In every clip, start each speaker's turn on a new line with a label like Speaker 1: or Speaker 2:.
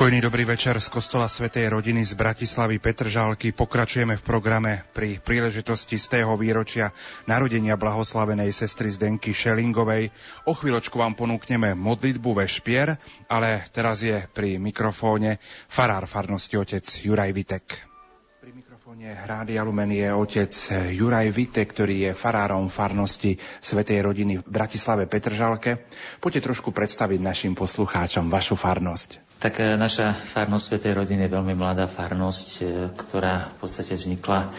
Speaker 1: Pokojný dobrý večer z kostola Svetej rodiny z Bratislavy Petržálky. Pokračujeme v programe pri príležitosti z tého výročia narodenia blahoslavenej sestry Zdenky Šelingovej. O chvíľočku vám ponúkneme modlitbu ve špier, ale teraz je pri mikrofóne farár farnosti otec Juraj Vitek Rádia Lumen je otec Juraj Vite, ktorý je farárom farnosti Svetej rodiny v Bratislave Petržalke. Poďte trošku predstaviť našim poslucháčom vašu farnosť.
Speaker 2: Tak e, naša farnosť Svetej rodiny je veľmi mladá farnosť, e, ktorá v podstate vznikla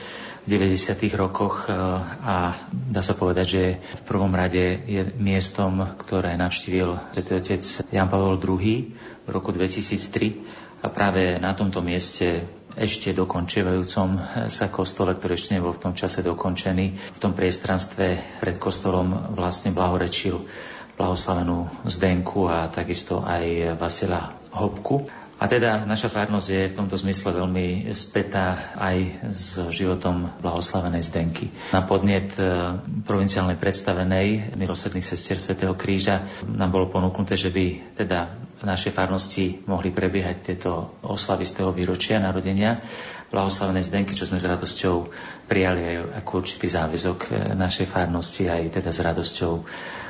Speaker 2: v 90. rokoch e, a dá sa povedať, že v prvom rade je miestom, ktoré navštívil Svetý otec Jan Pavel II v roku 2003 a práve na tomto mieste ešte dokončujúcom sa kostole, ktorý ešte nebol v tom čase dokončený. V tom priestranstve pred kostolom vlastne blahorečil blahoslavenú Zdenku a takisto aj Vasila Hopku. A teda naša farnosť je v tomto zmysle veľmi spätá aj s životom blahoslavenej Zdenky. Na podnet e, provinciálnej predstavenej milosrdných sestier Svetého kríža nám bolo ponúknuté, že by teda v našej farnosti mohli prebiehať tieto oslavy z toho výročia narodenia blahoslavenej Zdenky, čo sme s radosťou prijali aj ako určitý záväzok e, našej farnosti, aj teda s radosťou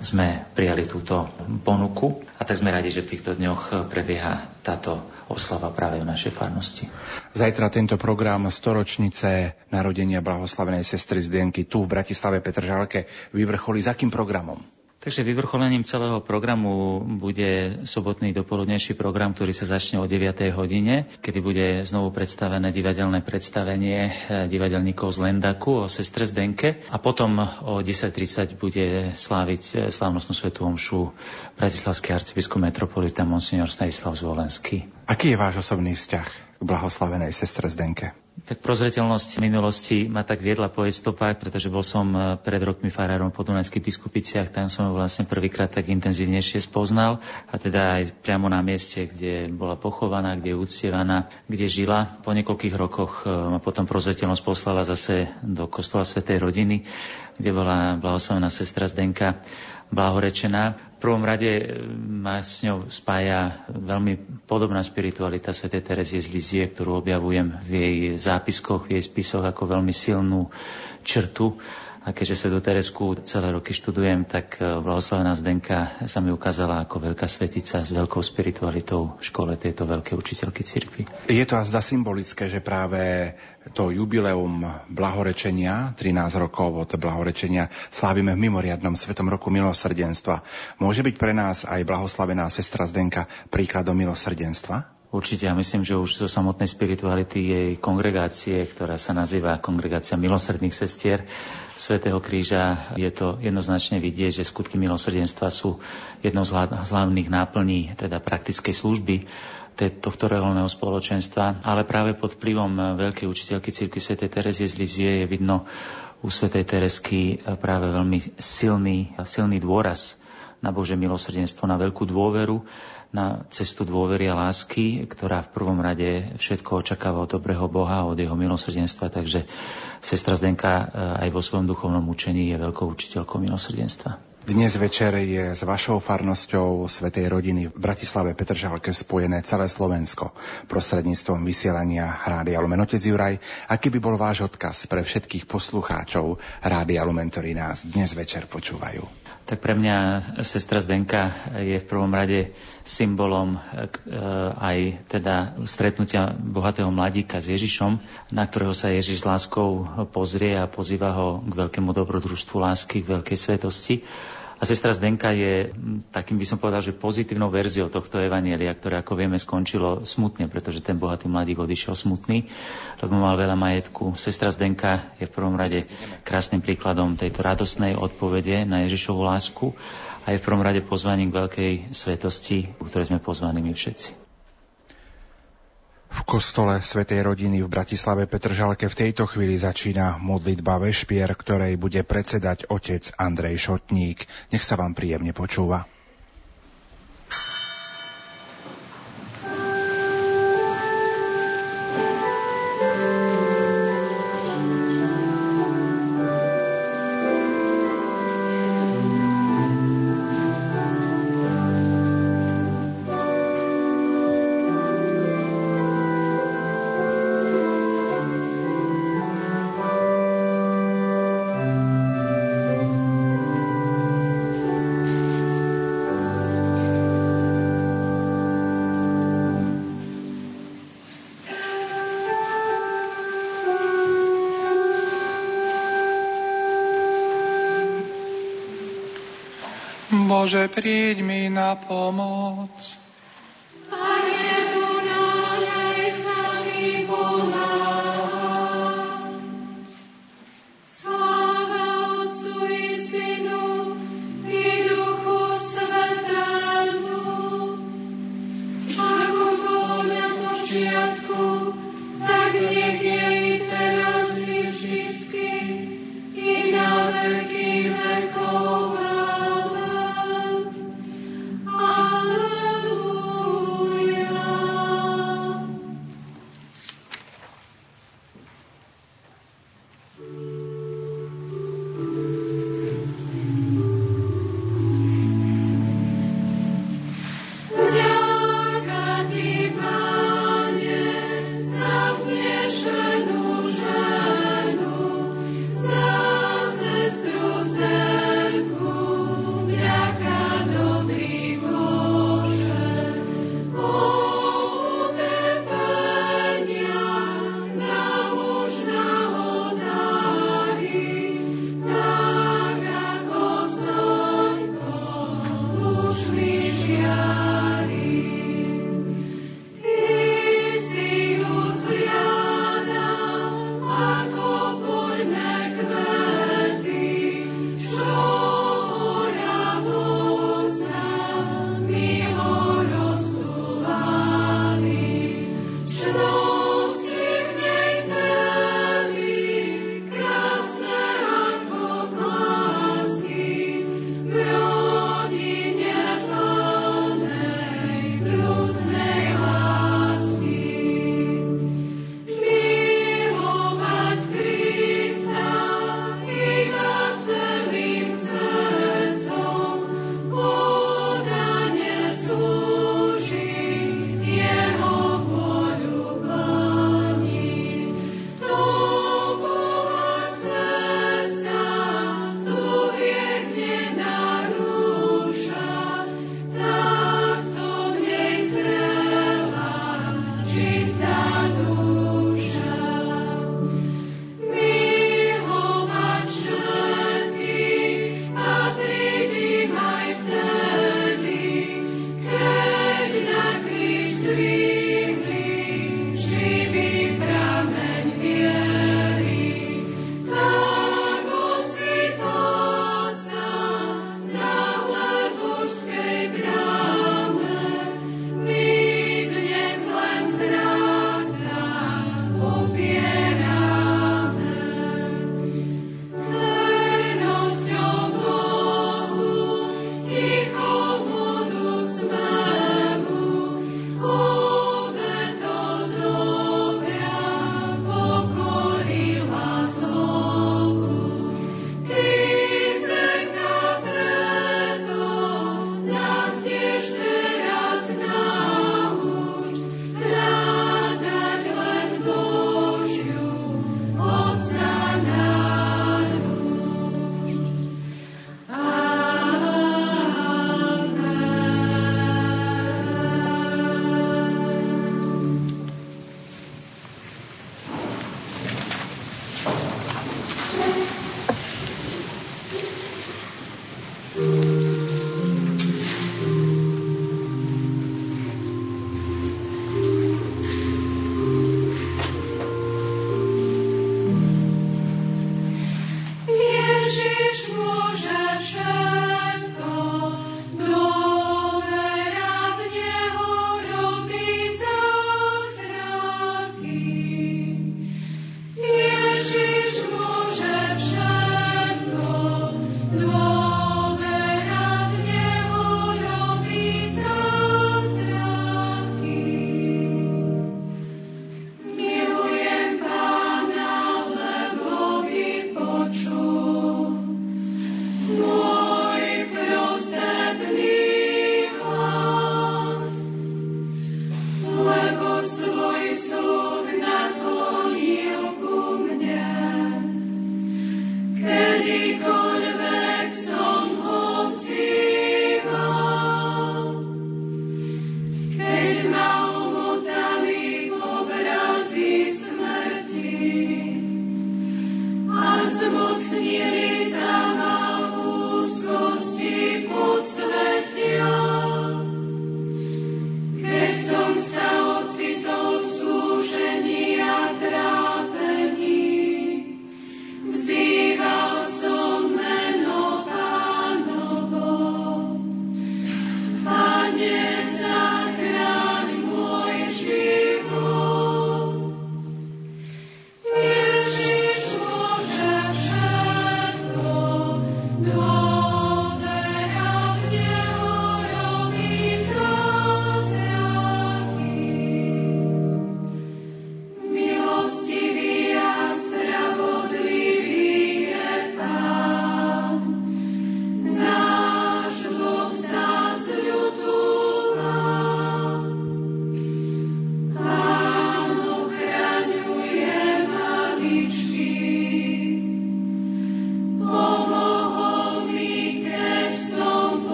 Speaker 2: sme prijali túto ponuku. A tak sme radi, že v týchto dňoch prebieha táto oslava práve v našej farnosti.
Speaker 1: Zajtra tento program storočnice narodenia blahoslavenej sestry Zdenky tu v Bratislave Petržalke vyvrcholí. S akým programom?
Speaker 2: Takže vyvrcholením celého programu bude sobotný dopoludnejší program, ktorý sa začne o 9. hodine, kedy bude znovu predstavené divadelné predstavenie eh, divadelníkov z Lendaku o sestre Zdenke a potom o 10.30 bude sláviť eh, slávnostnú svetú omšu bratislavský arcibiskup metropolita Monsignor Stanislav Zvolenský.
Speaker 1: Aký je váš osobný vzťah k blahoslavenej sestre Zdenke?
Speaker 2: Tak prozreteľnosť minulosti ma tak viedla po stopách, pretože bol som eh, pred rokmi farárom po Dunajských biskupiciach, tam som ju vlastne prvýkrát tak intenzívnejšie spoznal a teda aj priamo na mieste, kde bola pochovaná, kde je uctievaná, kde žila. Po niekoľkých rokoch eh, ma potom prozreteľnosť poslala zase do kostola Svetej rodiny, kde bola blahoslavená sestra Zdenka blahorečená. V prvom rade e, ma s ňou spája veľmi podobná spiritualita Sv. Terezie z Lizie, ktorú objavujem v jej zápiskoch, v jej spisoch ako veľmi silnú črtu a keďže Svetu Teresku celé roky študujem, tak e, blahoslavená Zdenka sa mi ukázala ako veľká svetica s veľkou spiritualitou v škole tejto veľkej učiteľky cirkvi.
Speaker 1: Je to azda symbolické, že práve to jubileum blahorečenia, 13 rokov od blahorečenia, slávime v mimoriadnom Svetom roku milosrdenstva. Môže byť pre nás aj blahoslavená sestra Zdenka príkladom milosrdenstva?
Speaker 2: Určite, ja myslím, že už zo samotnej spirituality jej kongregácie, ktorá sa nazýva Kongregácia milosrdných sestier Svetého kríža, je to jednoznačne vidieť, že skutky milosrdenstva sú jednou z hlavných náplní teda praktickej služby tohto reholného spoločenstva, ale práve pod vplyvom veľkej učiteľky cirkvi Sv. Terezie z Lizie je vidno u Sv. Teresky práve veľmi silný, silný dôraz na Bože milosrdenstvo, na veľkú dôveru na cestu dôvery a lásky, ktorá v prvom rade všetko očakáva od dobrého Boha, od jeho milosrdenstva. Takže sestra Zdenka eh, aj vo svojom duchovnom učení je veľkou učiteľkou milosrdenstva.
Speaker 1: Dnes večer je s vašou farnosťou Svetej rodiny v Bratislave Petržalke spojené celé Slovensko prostredníctvom vysielania Rádia Lumen. Otec Juraj, aký by bol váš odkaz pre všetkých poslucháčov Rádia Lumen, ktorí nás dnes večer počúvajú?
Speaker 2: Tak pre mňa sestra Zdenka je v prvom rade symbolom e, aj teda stretnutia bohatého mladíka s Ježišom, na ktorého sa Ježiš s láskou pozrie a pozýva ho k veľkému dobrodružstvu lásky, k veľkej svetosti. A sestra Zdenka je, takým by som povedal, že pozitívnou verziou tohto evanielia, ktoré ako vieme skončilo smutne, pretože ten bohatý mladík odišiel smutný, lebo mal veľa majetku. Sestra Zdenka je v prvom rade krásnym príkladom tejto radostnej odpovede na Ježišovu lásku a je v prvom rade pozvaním k veľkej svetosti, u ktorej sme pozvaní my všetci.
Speaker 1: Kostole Svetej rodiny v Bratislave Petržalke v tejto chvíli začína modlitba Vešpier, ktorej bude predsedať otec Andrej Šotník. Nech sa vám príjemne počúva.
Speaker 3: Bože, príď mi na pomoc.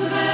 Speaker 3: Amen.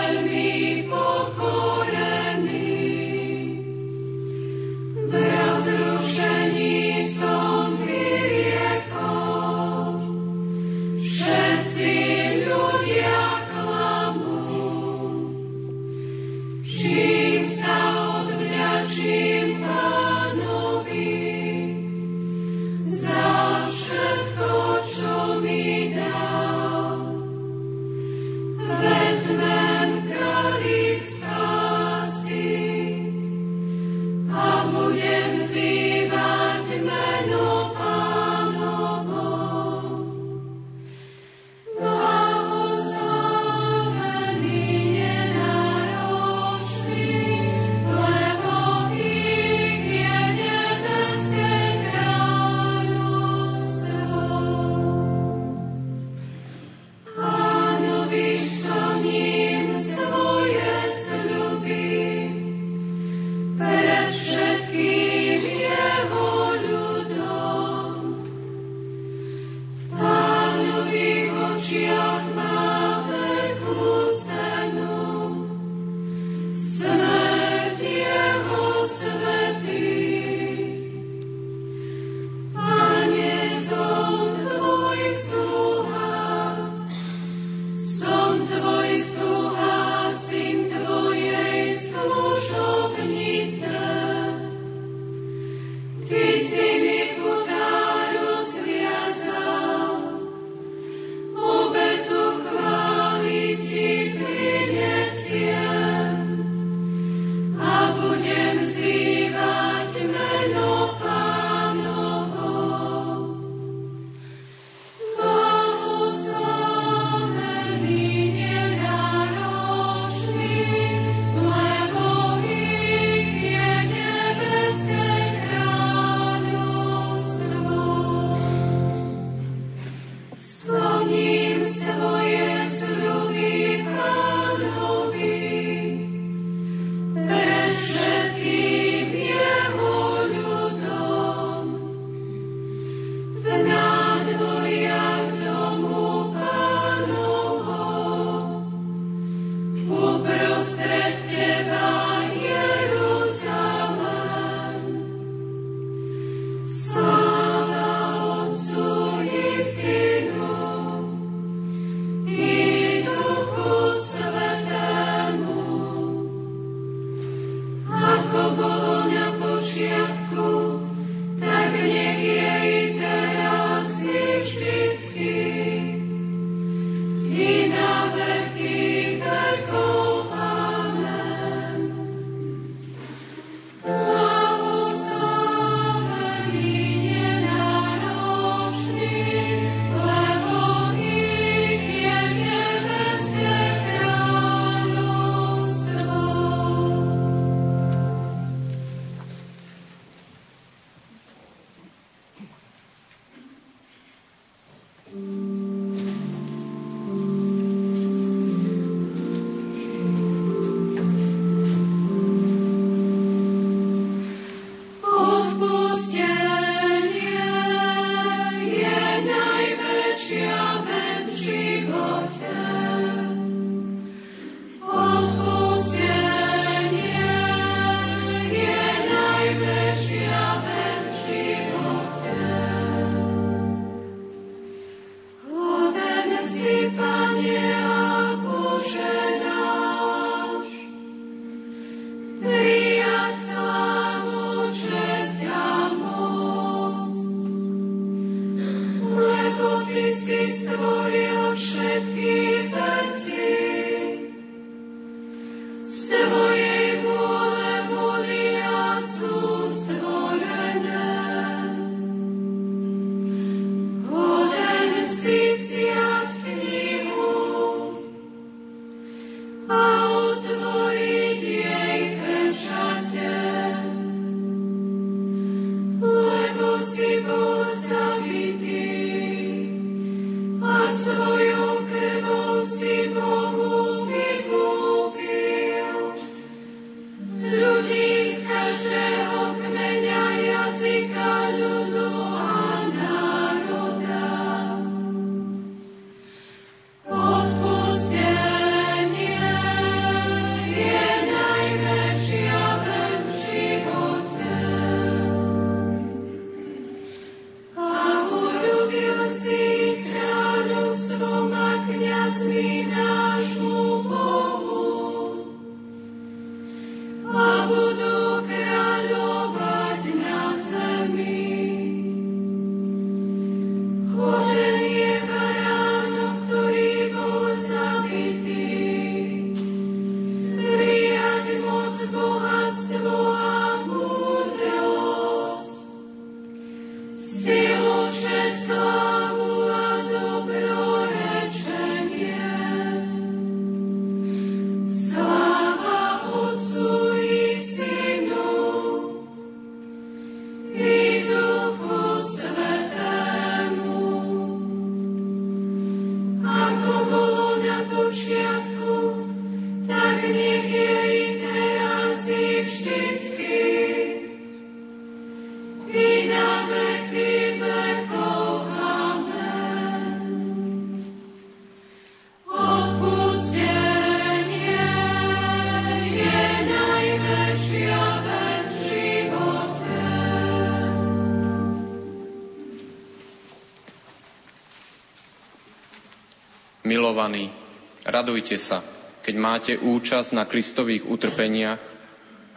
Speaker 3: Radujte sa, keď máte účasť na Kristových utrpeniach,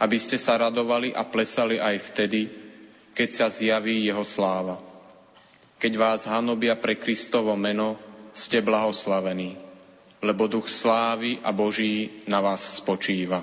Speaker 3: aby ste sa radovali a plesali aj vtedy, keď sa zjaví jeho sláva. Keď vás hanobia pre Kristovo meno, ste blahoslavení, lebo duch slávy a Boží na vás spočíva.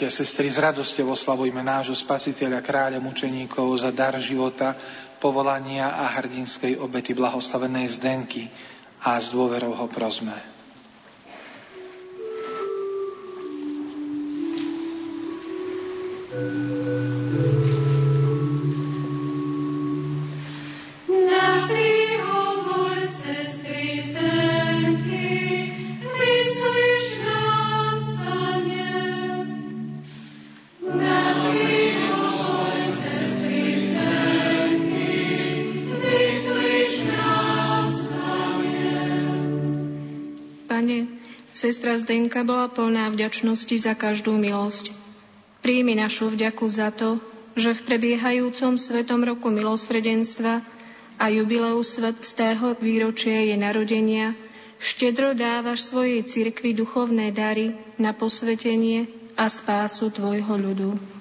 Speaker 4: Bratia a sestry, s radosťou oslavujme nášho spasiteľa, kráľa mučeníkov za dar života, povolania a hrdinskej obety blahoslavenej Zdenky a s dôverou ho prosme.
Speaker 5: Zdenka bola plná vďačnosti za každú milosť. Príjmi našu vďaku za to, že v prebiehajúcom Svetom roku milosredenstva a jubileu svetstého výročia jej narodenia štedro dávaš svojej cirkvi duchovné dary na posvetenie a spásu Tvojho ľudu.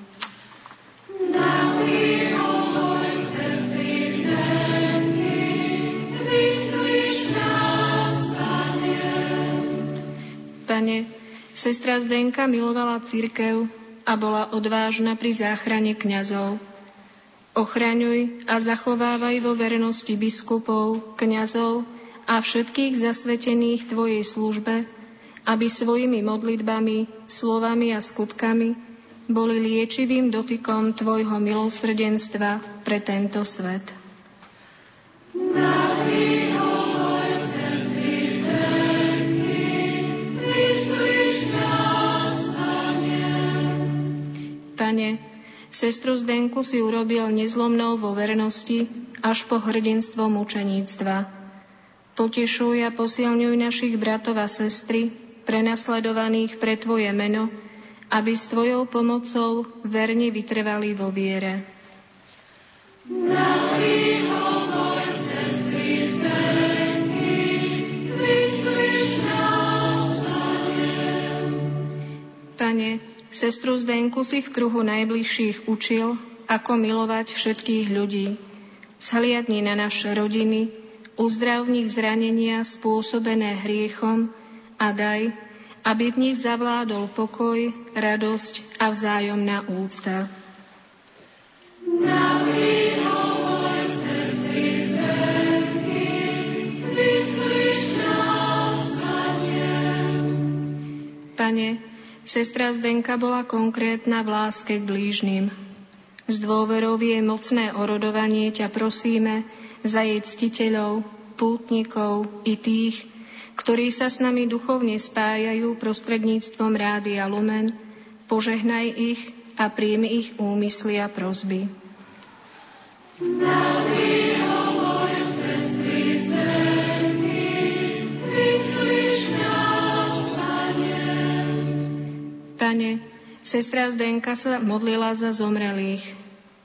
Speaker 5: Pane, sestra Zdenka milovala církev a bola odvážna pri záchrane kňazov. Ochraňuj a zachovávaj vo vernosti biskupov, kňazov a všetkých zasvetených Tvojej službe, aby svojimi modlitbami, slovami a skutkami boli liečivým dotykom Tvojho milosrdenstva pre tento svet. Pane, sestru Zdenku si urobil nezlomnou vo vernosti až po hrdinstvo mučeníctva. Potešuj a posilňuj našich bratov a sestry, prenasledovaných pre Tvoje meno, aby s Tvojou pomocou verne vytrvali vo viere. Pane, Sestru Zdenku si v kruhu najbližších učil, ako milovať všetkých ľudí. Zhliadni na naše rodiny, uzdrav v nich zranenia spôsobené hriechom a daj, aby v nich zavládol pokoj, radosť a vzájomná úcta. Pane, Sestra Zdenka bola konkrétna v láske k blížnym. Z dôverov jej mocné orodovanie ťa prosíme za jej ctiteľov, pútnikov i tých, ktorí sa s nami duchovne spájajú prostredníctvom Rádia Lumen, požehnaj ich a príjmi ich úmysly a prozby. Pane, sestra Zdenka sa modlila za zomrelých.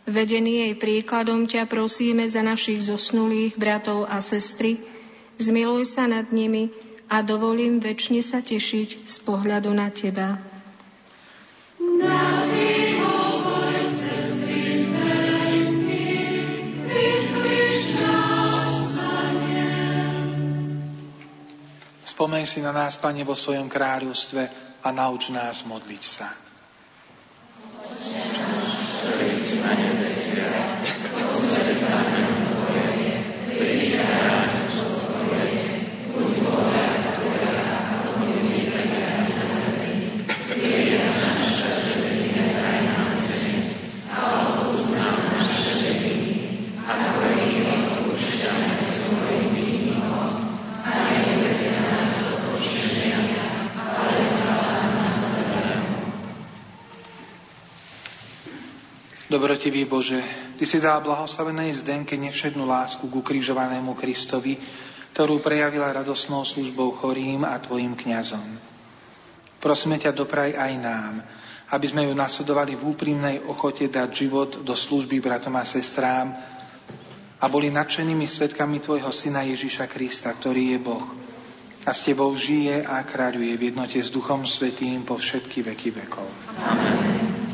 Speaker 5: Vedený jej príkladom ťa prosíme za našich zosnulých bratov a sestry, zmiluj sa nad nimi a dovolím väčšine sa tešiť z pohľadu na Teba.
Speaker 4: Spomeň si na nás, Pane, vo svojom kráľovstve a nauč nás modliť sa. Dobrotivý Bože, Ty si dal blahoslavenej Zdenke nevšednú lásku ku krížovanému Kristovi, ktorú prejavila radosnou službou chorým a Tvojim kňazom. Prosíme ťa, dopraj aj nám, aby sme ju nasledovali v úprimnej ochote dať život do služby bratom a sestrám a boli nadšenými svetkami Tvojho Syna Ježiša Krista, ktorý je Boh a s Tebou žije a kráľuje v jednote s Duchom Svetým po všetky veky vekov. Amen.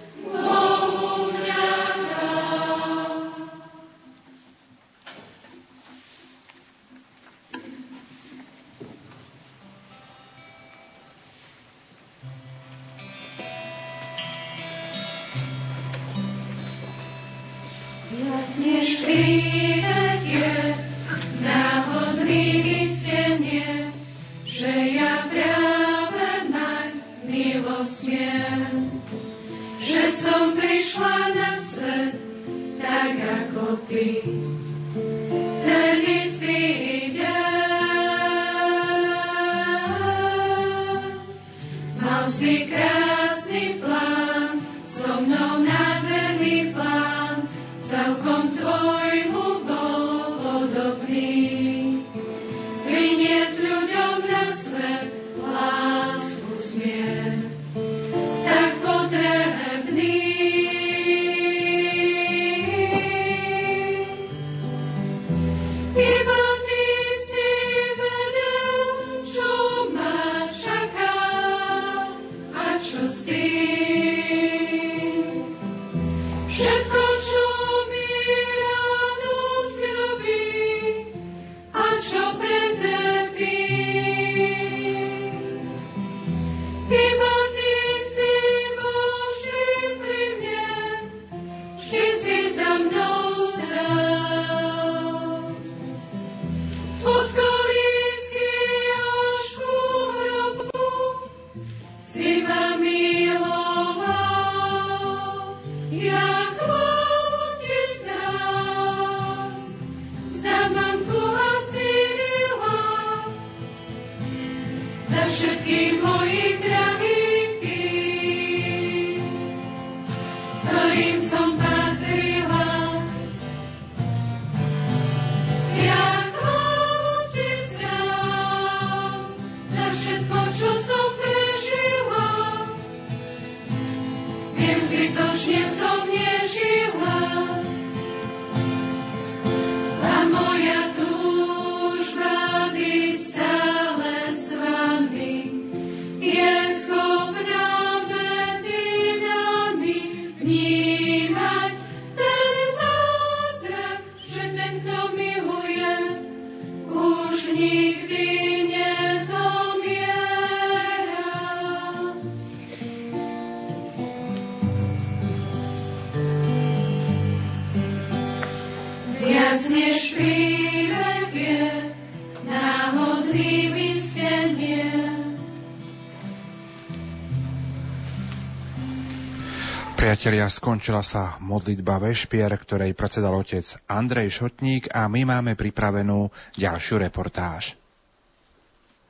Speaker 1: Priatelia, skončila sa modlitba Vešpier, ktorej predsedal otec Andrej Šotník a my máme pripravenú ďalšiu reportáž.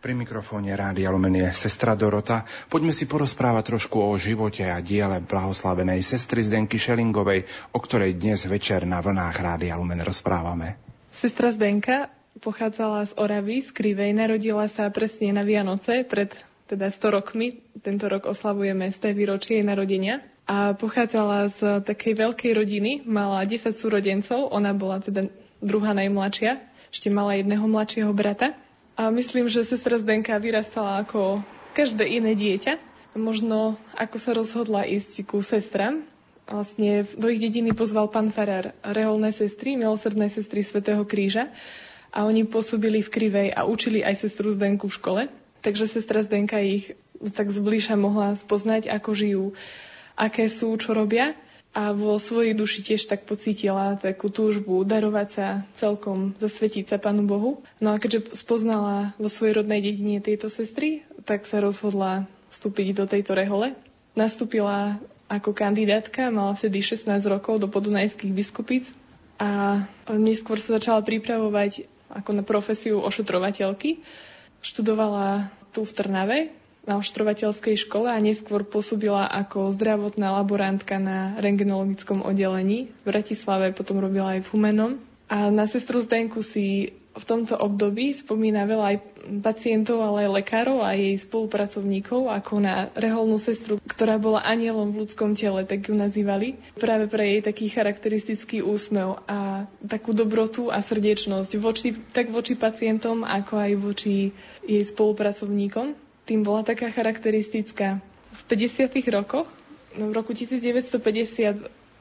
Speaker 1: Pri mikrofóne Rádia Lumenie sestra Dorota. Poďme si porozprávať trošku o živote a diele blahoslavenej sestry Zdenky Šelingovej, o ktorej dnes večer na vlnách Rádia Lumen rozprávame.
Speaker 6: Sestra Zdenka pochádzala z Oravy, z Krivej, narodila sa presne na Vianoce pred teda 100 rokmi. Tento rok oslavujeme z tej výročie jej narodenia a pochádzala z takej veľkej rodiny, mala 10 súrodencov, ona bola teda druhá najmladšia, ešte mala jedného mladšieho brata. A myslím, že sestra Zdenka vyrastala ako každé iné dieťa. Možno ako sa rozhodla ísť ku sestram, vlastne do ich dediny pozval pán Farár reholné sestry, milosrdné sestry Svetého kríža a oni pôsobili v Krivej a učili aj sestru Zdenku v škole. Takže sestra Zdenka ich tak zbliža mohla spoznať, ako žijú aké sú, čo robia a vo svojej duši tiež tak pocítila takú túžbu darovať sa celkom, zasvetiť sa Pánu Bohu. No a keďže spoznala vo svojej rodnej dedine tieto sestry, tak sa rozhodla vstúpiť do tejto rehole. Nastúpila ako kandidátka, mala vtedy 16 rokov do podunajských biskupíc a neskôr sa začala pripravovať ako na profesiu ošetrovateľky. Študovala tu v Trnave na oštrovateľskej škole a neskôr pôsobila ako zdravotná laborantka na rengenologickom oddelení v Bratislave, potom robila aj v Humenom. A na sestru Zdenku si v tomto období spomína veľa aj pacientov, ale aj lekárov a jej spolupracovníkov, ako na reholnú sestru, ktorá bola anielom v ľudskom tele, tak ju nazývali. Práve pre jej taký charakteristický úsmev a takú dobrotu a srdečnosť voči, tak voči pacientom, ako aj voči jej spolupracovníkom. Tým bola taká charakteristická. V 50. rokoch, v roku 1950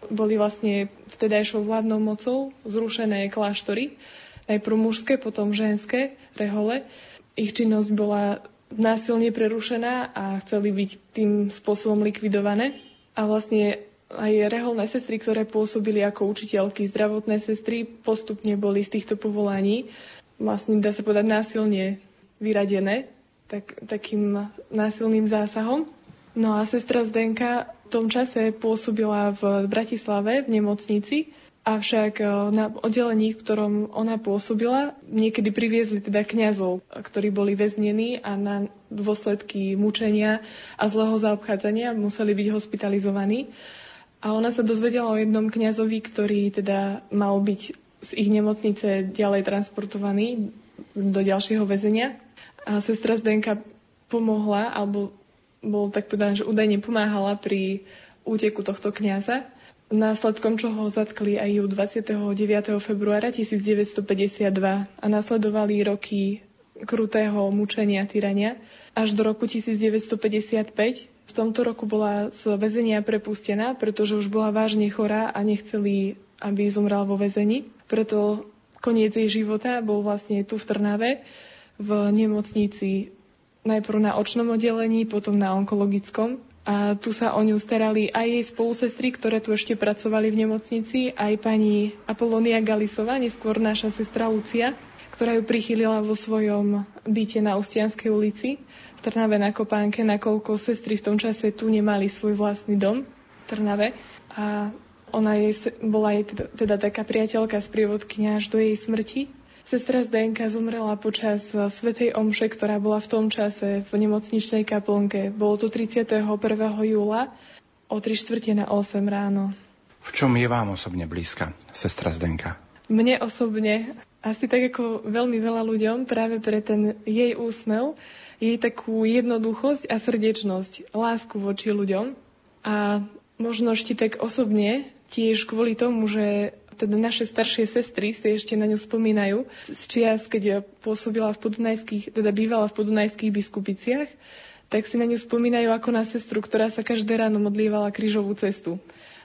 Speaker 6: boli vlastne vtedajšou vládnou mocou zrušené kláštory najprv mužské, potom ženské rehole. Ich činnosť bola násilne prerušená a chceli byť tým spôsobom likvidované. A vlastne aj reholné sestry, ktoré pôsobili ako učiteľky, zdravotné sestry, postupne boli z týchto povolaní vlastne, dá sa povedať, násilne vyradené tak, takým násilným zásahom. No a sestra Zdenka v tom čase pôsobila v Bratislave v nemocnici Avšak e, na oddelení, v ktorom ona pôsobila, niekedy priviezli teda kňazov, ktorí boli väznení a na dôsledky mučenia a zlého zaobchádzania museli byť hospitalizovaní. A ona sa dozvedela o jednom kňazovi, ktorý teda mal byť z ich nemocnice ďalej transportovaný do ďalšieho väzenia. A sestra Zdenka pomohla, alebo bol tak povedané, že údajne pomáhala pri úteku tohto kňaza následkom čoho zatkli aj ju 29. februára 1952 a nasledovali roky krutého mučenia tyrania až do roku 1955. V tomto roku bola z väzenia prepustená, pretože už bola vážne chorá a nechceli, aby zomrela vo väzení. Preto koniec jej života bol vlastne tu v Trnave v nemocnici najprv na očnom oddelení, potom na onkologickom a tu sa o ňu starali aj jej spolusestry, ktoré tu ešte pracovali v nemocnici, aj pani Apolonia Galisová, neskôr naša sestra Lucia, ktorá ju prichylila vo svojom byte na Ustianskej ulici v Trnave na Kopánke, nakoľko sestry v tom čase tu nemali svoj vlastný dom v Trnave. A ona jej, bola jej teda, teda taká priateľka, sprievodkynia až do jej smrti. Sestra Zdenka zomrela počas eh, Svetej Omše, ktorá bola v tom čase v nemocničnej kaplnke. Bolo to 31. júla o 3 čtvrte na 8 ráno.
Speaker 1: V čom je vám osobne blízka, sestra Zdenka?
Speaker 6: Mne osobne, asi tak ako veľmi veľa ľuďom, práve pre ten jej úsmev, jej takú jednoduchosť a srdečnosť, lásku voči ľuďom. A možno ešte tak osobne, tiež kvôli tomu, že teda naše staršie sestry si ešte na ňu spomínajú z čias, keď pôsobila v podunajských, teda bývala v podunajských biskupiciach, tak si na ňu spomínajú ako na sestru, ktorá sa každé ráno modlievala krížovú cestu.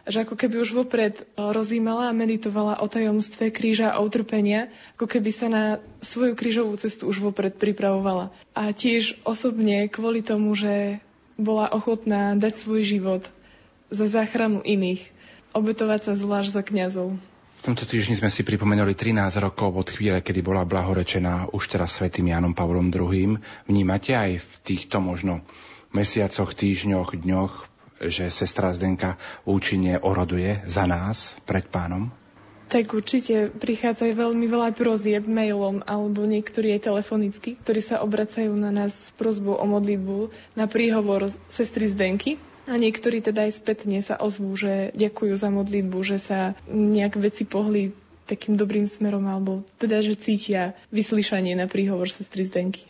Speaker 6: Že ako keby už vopred rozímala a meditovala o tajomstve kríža a utrpenia, ako keby sa na svoju krížovú cestu už vopred pripravovala. A tiež osobne kvôli tomu, že bola ochotná dať svoj život za záchranu iných, obetovať sa zvlášť za kňazov.
Speaker 1: V tomto týždni sme si pripomenuli 13 rokov od chvíle, kedy bola blahorečená už teraz svätým Janom Pavlom II. Vnímate aj v týchto možno mesiacoch, týždňoch, dňoch, že sestra Zdenka účinne oroduje za nás pred pánom?
Speaker 6: Tak určite prichádza veľmi veľa prozieb mailom alebo niektorí aj telefonicky, ktorí sa obracajú na nás s prozbou o modlitbu na príhovor sestry Zdenky, a niektorí teda aj spätne sa ozvú, že ďakujú za modlitbu, že sa nejak veci pohli takým dobrým smerom, alebo teda, že cítia vyslyšanie na príhovor sestry Zdenky.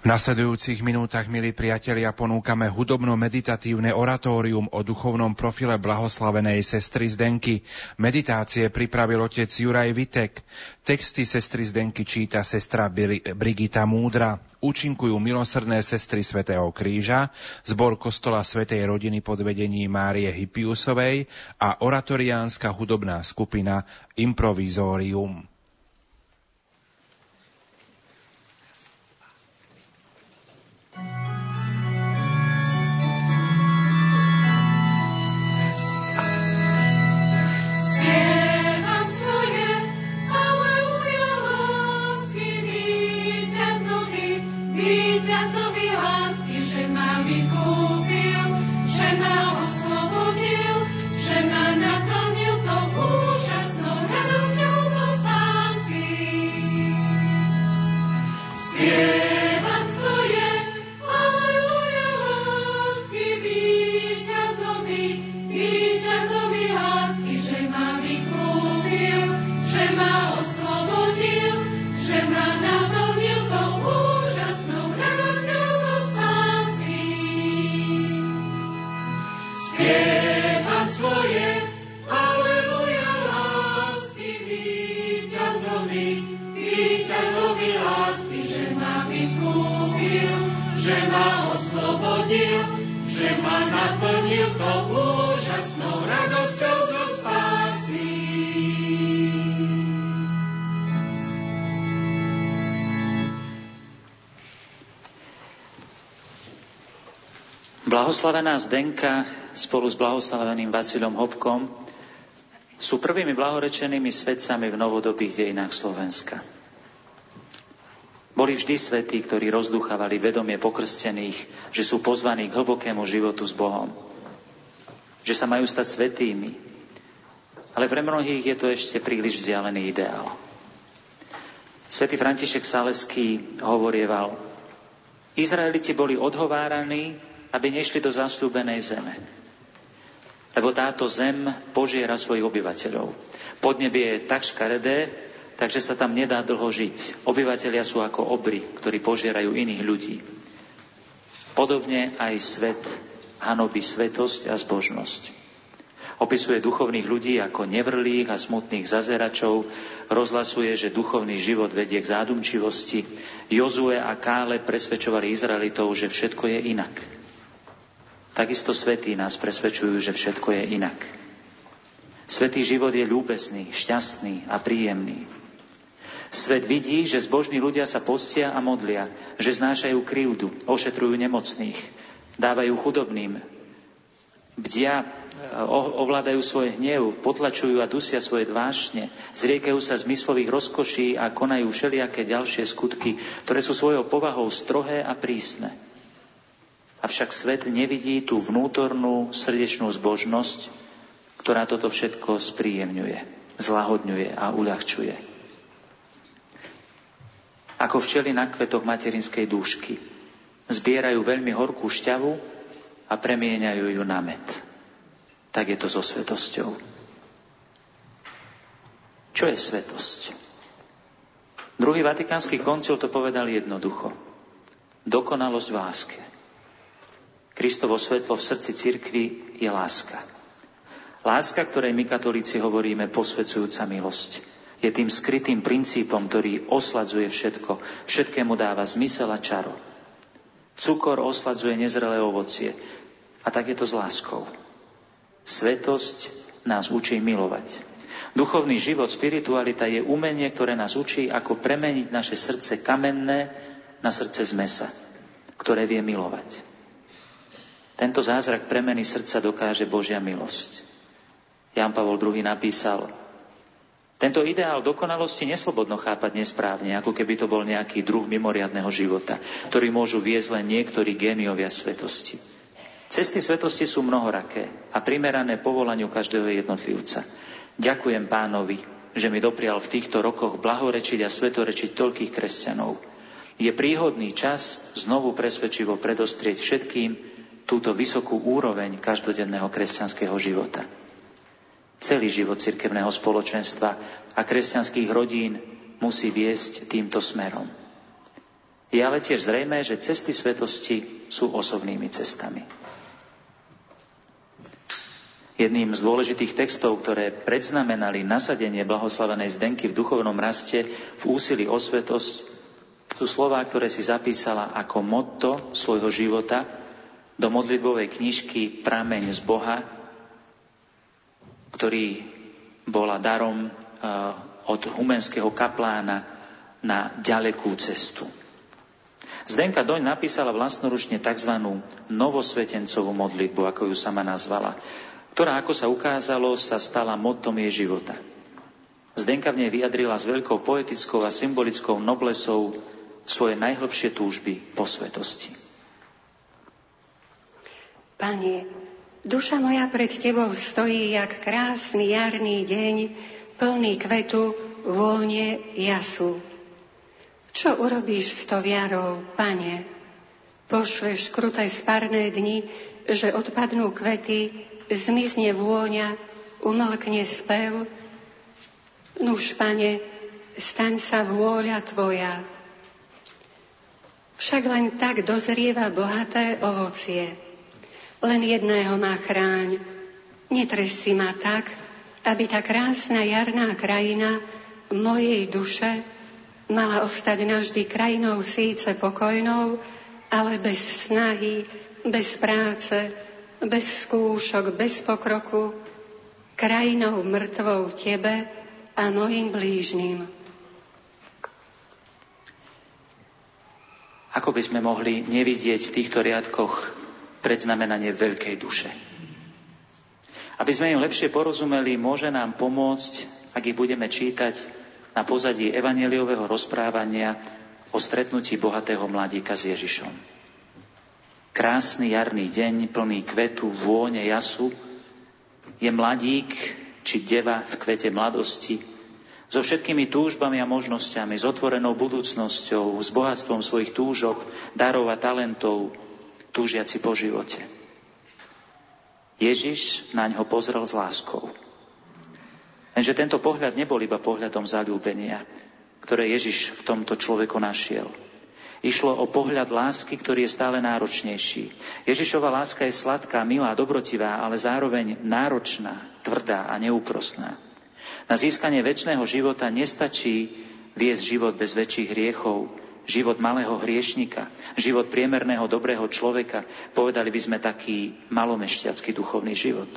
Speaker 1: V nasledujúcich minútach, milí priatelia, ponúkame hudobno-meditatívne oratórium o duchovnom profile blahoslavenej sestry Zdenky. Meditácie pripravil otec Juraj Vitek. Texty sestry Zdenky číta sestra Brigita Múdra. Účinkujú milosrdné sestry svätého Kríža, zbor kostola svätej rodiny pod vedením Márie Hypiusovej a oratoriánska hudobná skupina Improvizorium.
Speaker 2: Blahoslavená Zdenka spolu s blahoslaveným Vasilom Hopkom sú prvými blahorečenými svetcami v novodobých dejinách Slovenska. Boli vždy svetí, ktorí rozduchávali vedomie pokrstených, že sú pozvaní k hlbokému životu s Bohom. Že sa majú stať svetými. Ale pre mnohých je to ešte príliš vzdialený ideál. Svetý František Saleský hovorieval, Izraeliti boli odhováraní aby nešli do zasľúbenej zeme. Lebo táto zem požiera svojich obyvateľov. Podnebie je tak škaredé, takže sa tam nedá dlho žiť. Obyvateľia sú ako obry, ktorí požierajú iných ľudí. Podobne aj svet hanobí svetosť a zbožnosť. Opisuje duchovných ľudí ako nevrlých a smutných zazeračov, rozhlasuje, že duchovný život vedie k zádumčivosti. Jozue a Kále presvedčovali Izraelitov, že všetko je inak. Takisto svetí nás presvedčujú, že všetko je inak. Svetý život je ľúbezný, šťastný a príjemný. Svet vidí, že zbožní ľudia sa postia a modlia, že znášajú krivdu, ošetrujú nemocných, dávajú chudobným, bdia, ovládajú svoj hnev, potlačujú a dusia svoje dvášne, zriekajú sa zmyslových rozkoší a konajú všelijaké ďalšie skutky, ktoré sú svojou povahou strohé a prísne. Avšak svet nevidí tú vnútornú srdečnú zbožnosť, ktorá toto všetko spríjemňuje, zlahodňuje a uľahčuje. Ako včely na kvetoch materinskej dúšky. Zbierajú veľmi horkú šťavu a premieňajú ju na med. Tak je to so svetosťou. Čo je svetosť? Druhý vatikánsky koncil to povedal jednoducho. Dokonalosť v láske. Kristovo svetlo v srdci cirkvi je láska. Láska, ktorej my katolíci hovoríme posvedzujúca milosť, je tým skrytým princípom, ktorý osladzuje všetko, všetkému dáva zmysel a čaro. Cukor osladzuje nezrelé ovocie a tak je to s láskou. Svetosť nás učí milovať. Duchovný život, spiritualita je umenie, ktoré nás učí, ako premeniť naše srdce kamenné na srdce z mesa, ktoré vie milovať. Tento zázrak premeny srdca dokáže Božia milosť. Jan Pavol II napísal, tento ideál dokonalosti neslobodno chápať nesprávne, ako keby to bol nejaký druh mimoriadného života, ktorý môžu viesť len niektorí géniovia svetosti. Cesty svetosti sú mnohoraké a primerané povolaniu každého jednotlivca. Ďakujem pánovi, že mi doprial v týchto rokoch blahorečiť a svetorečiť toľkých kresťanov. Je príhodný čas znovu presvedčivo predostrieť všetkým, túto vysokú úroveň každodenného kresťanského života. Celý život cirkevného spoločenstva a kresťanských rodín musí viesť týmto smerom. Je ale tiež zrejme, že cesty svetosti sú osobnými cestami. Jedným z dôležitých textov, ktoré predznamenali nasadenie blahoslavenej Zdenky v duchovnom raste v úsilí o svetosť, sú slová, ktoré si zapísala ako motto svojho života do modlitbovej knižky Prameň z Boha, ktorý bola darom eh, od humenského kaplána na ďalekú cestu. Zdenka Doň napísala vlastnoručne tzv. novosvetencovú modlitbu, ako ju sama nazvala, ktorá, ako sa ukázalo, sa stala motom jej života. Zdenka v nej vyjadrila s veľkou poetickou a symbolickou noblesou svoje najhlbšie túžby po svetosti.
Speaker 7: Pane, duša moja pred Tebou stojí, jak krásny jarný deň, plný kvetu, vône, jasu. Čo urobíš s to viarou, Pane? Pošleš kruté sparné dni, že odpadnú kvety, zmizne vôňa, umlkne spev. Nuž, Pane, staň sa vôľa Tvoja. Však len tak dozrieva bohaté ovocie len jedného má chráň. Netresi ma tak, aby tá krásna jarná krajina mojej duše mala ostať navždy krajinou síce pokojnou, ale bez snahy bez práce, bez skúšok, bez pokroku, krajinou mŕtvou tebe a mojim blížnym.
Speaker 2: Ako by sme mohli nevidieť v týchto riadkoch predznamenanie veľkej duše? Aby sme im lepšie porozumeli, môže nám pomôcť, ak ich budeme čítať na pozadí evaneliového rozprávania o stretnutí bohatého mladíka s Ježišom. Krásny jarný deň, plný kvetu, vône, jasu, je mladík či deva v kvete mladosti, so všetkými túžbami a možnosťami, s otvorenou budúcnosťou, s bohatstvom svojich túžob, darov a talentov, túžiaci po živote. Ježiš na ňo pozrel s láskou. Lenže tento pohľad nebol iba pohľadom zalúbenia, ktoré Ježiš v tomto človeku našiel. Išlo o pohľad lásky, ktorý je stále náročnejší. Ježišova láska je sladká, milá, dobrotivá, ale zároveň náročná, tvrdá a neúprosná. Na získanie väčšného života nestačí viesť život bez väčších hriechov, život malého hriešnika, život priemerného dobrého človeka, povedali by sme taký malomešťacký duchovný život.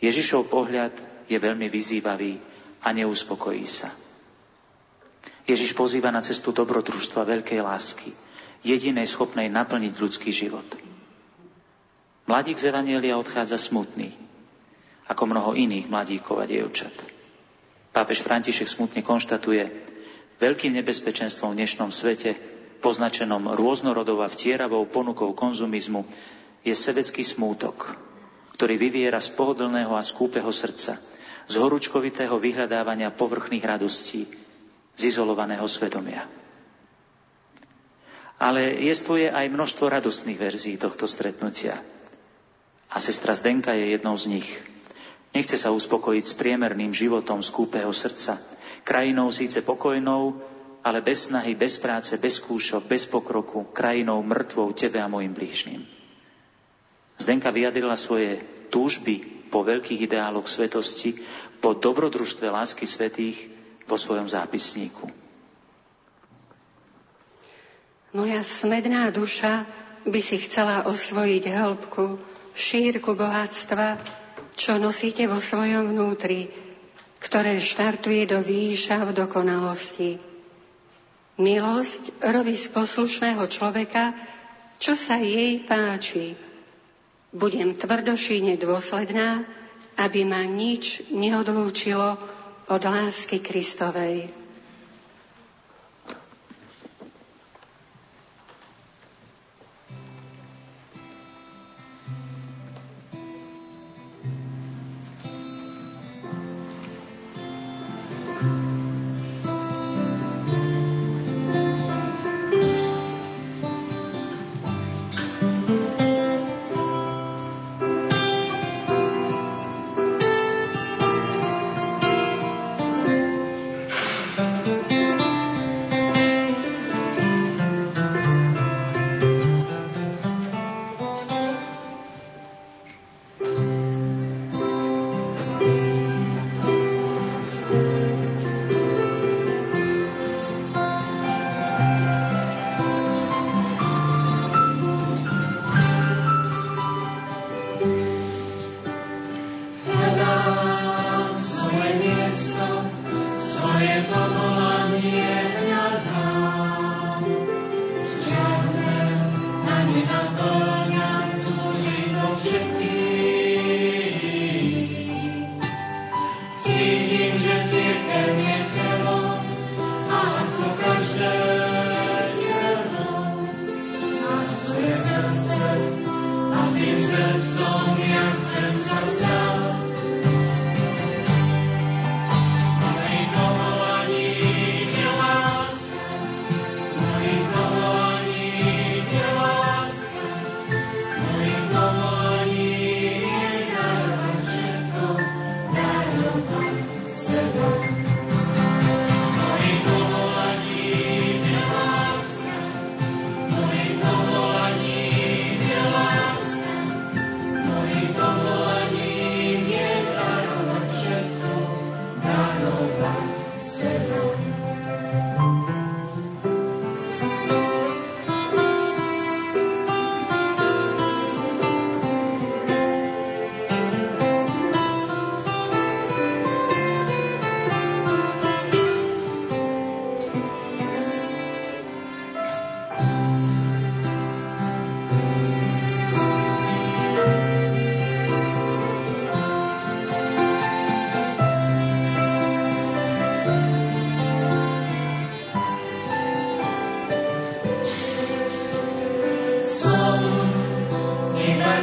Speaker 2: Ježišov pohľad je veľmi vyzývavý a neuspokojí sa. Ježiš pozýva na cestu dobrodružstva veľkej lásky, jedinej schopnej naplniť ľudský život. Mladík z Evanielia odchádza smutný, ako mnoho iných mladíkov a dievčat. Pápež František smutne konštatuje, veľkým nebezpečenstvom v dnešnom svete, poznačenom rôznorodou a vtieravou ponukou konzumizmu, je sebecký smútok, ktorý vyviera z pohodlného a skúpeho srdca, z horúčkovitého vyhľadávania povrchných radostí, z izolovaného svedomia. Ale jestvuje aj množstvo radostných verzií tohto stretnutia. A sestra Zdenka je jednou z nich. Nechce sa uspokojiť s priemerným životom skúpeho srdca, krajinou síce pokojnou, ale bez snahy, bez práce, bez skúšok, bez pokroku, krajinou mŕtvou tebe a mojim blížnym. Zdenka vyjadrila svoje túžby po veľkých ideáloch svetosti, po dobrodružstve lásky svetých vo svojom zápisníku.
Speaker 7: Moja smedná duša by si chcela osvojiť hĺbku, šírku bohatstva, čo nosíte vo svojom vnútri, ktoré štartuje do výša v dokonalosti. Milosť robí z poslušného človeka, čo sa jej páči. Budem tvrdošíne dôsledná, aby ma nič neodlúčilo od lásky Kristovej.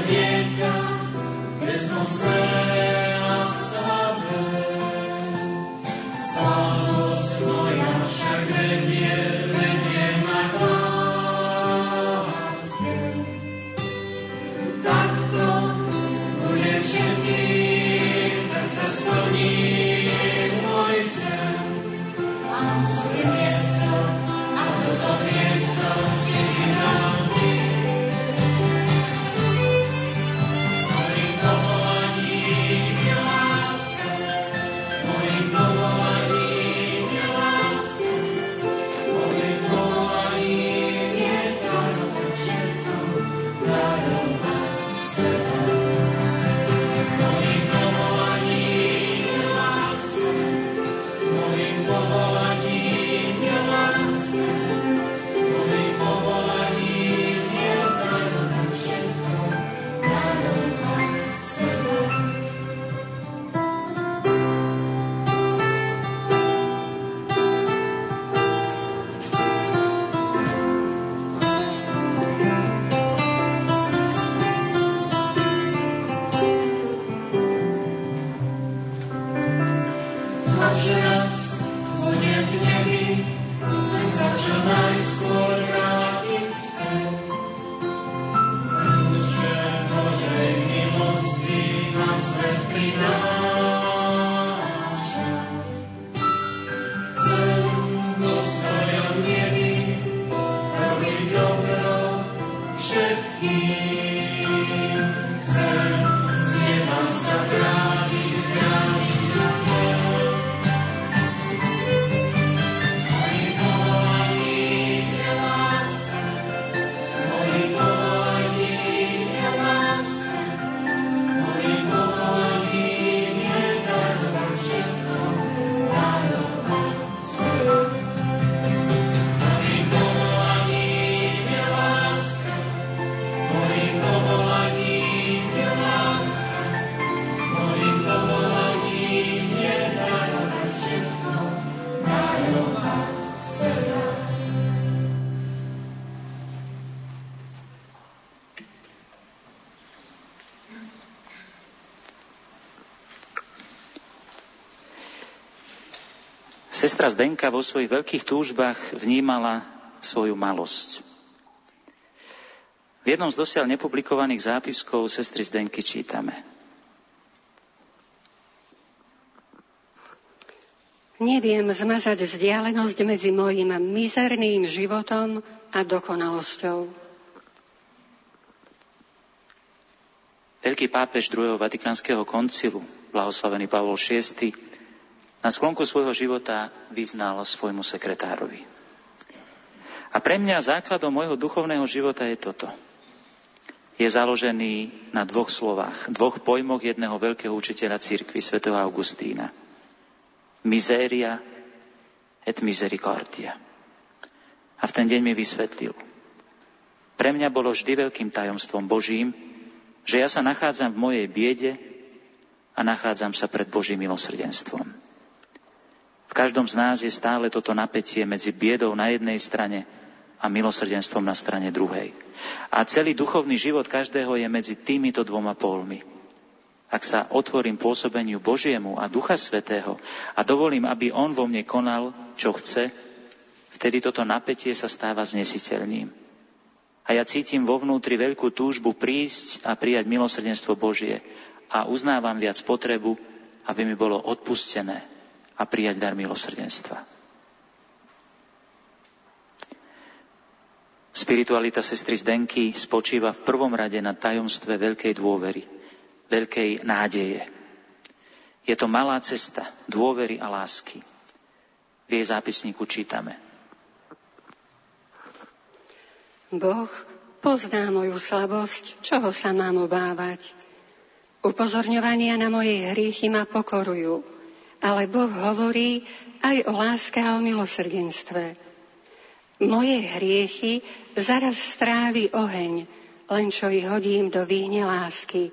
Speaker 7: dieťa, bezmocné a samé.
Speaker 2: Samosť moja však vedie, Sestra Zdenka vo svojich veľkých túžbách vnímala svoju malosť. V jednom z dosiaľ nepublikovaných zápiskov sestry Zdenky čítame.
Speaker 7: Neviem zmazať vzdialenosť medzi mojim mizerným životom a dokonalosťou.
Speaker 2: Veľký pápež druhého Vatikánskeho koncilu, blahoslavený Pavol VI, na sklonku svojho života vyznal svojmu sekretárovi. A pre mňa základom môjho duchovného života je toto. Je založený na dvoch slovách, dvoch pojmoch jedného veľkého učiteľa církvy, svätého Augustína. Miséria et misericordia. A v ten deň mi vysvetlil. Pre mňa bolo vždy veľkým tajomstvom Božím, že ja sa nachádzam v mojej biede a nachádzam sa pred Božím milosrdenstvom každom z nás je stále toto napätie medzi biedou na jednej strane a milosrdenstvom na strane druhej. A celý duchovný život každého je medzi týmito dvoma pólmi. Ak sa otvorím pôsobeniu Božiemu a Ducha Svetého a dovolím, aby On vo mne konal, čo chce, vtedy toto napätie sa stáva znesiteľným. A ja cítim vo vnútri veľkú túžbu prísť a prijať milosrdenstvo Božie a uznávam viac potrebu, aby mi bolo odpustené, a prijať dar milosrdenstva. Spiritualita sestry Zdenky spočíva v prvom rade na tajomstve veľkej dôvery, veľkej nádeje. Je to malá cesta dôvery a lásky. V jej zápisníku čítame.
Speaker 7: Boh pozná moju slabosť, čoho sa mám obávať. Upozorňovania na moje hriechy ma pokorujú ale Boh hovorí aj o láske a o milosrdenstve. Moje hriechy zaraz strávi oheň, len čo ich hodím do výhne lásky,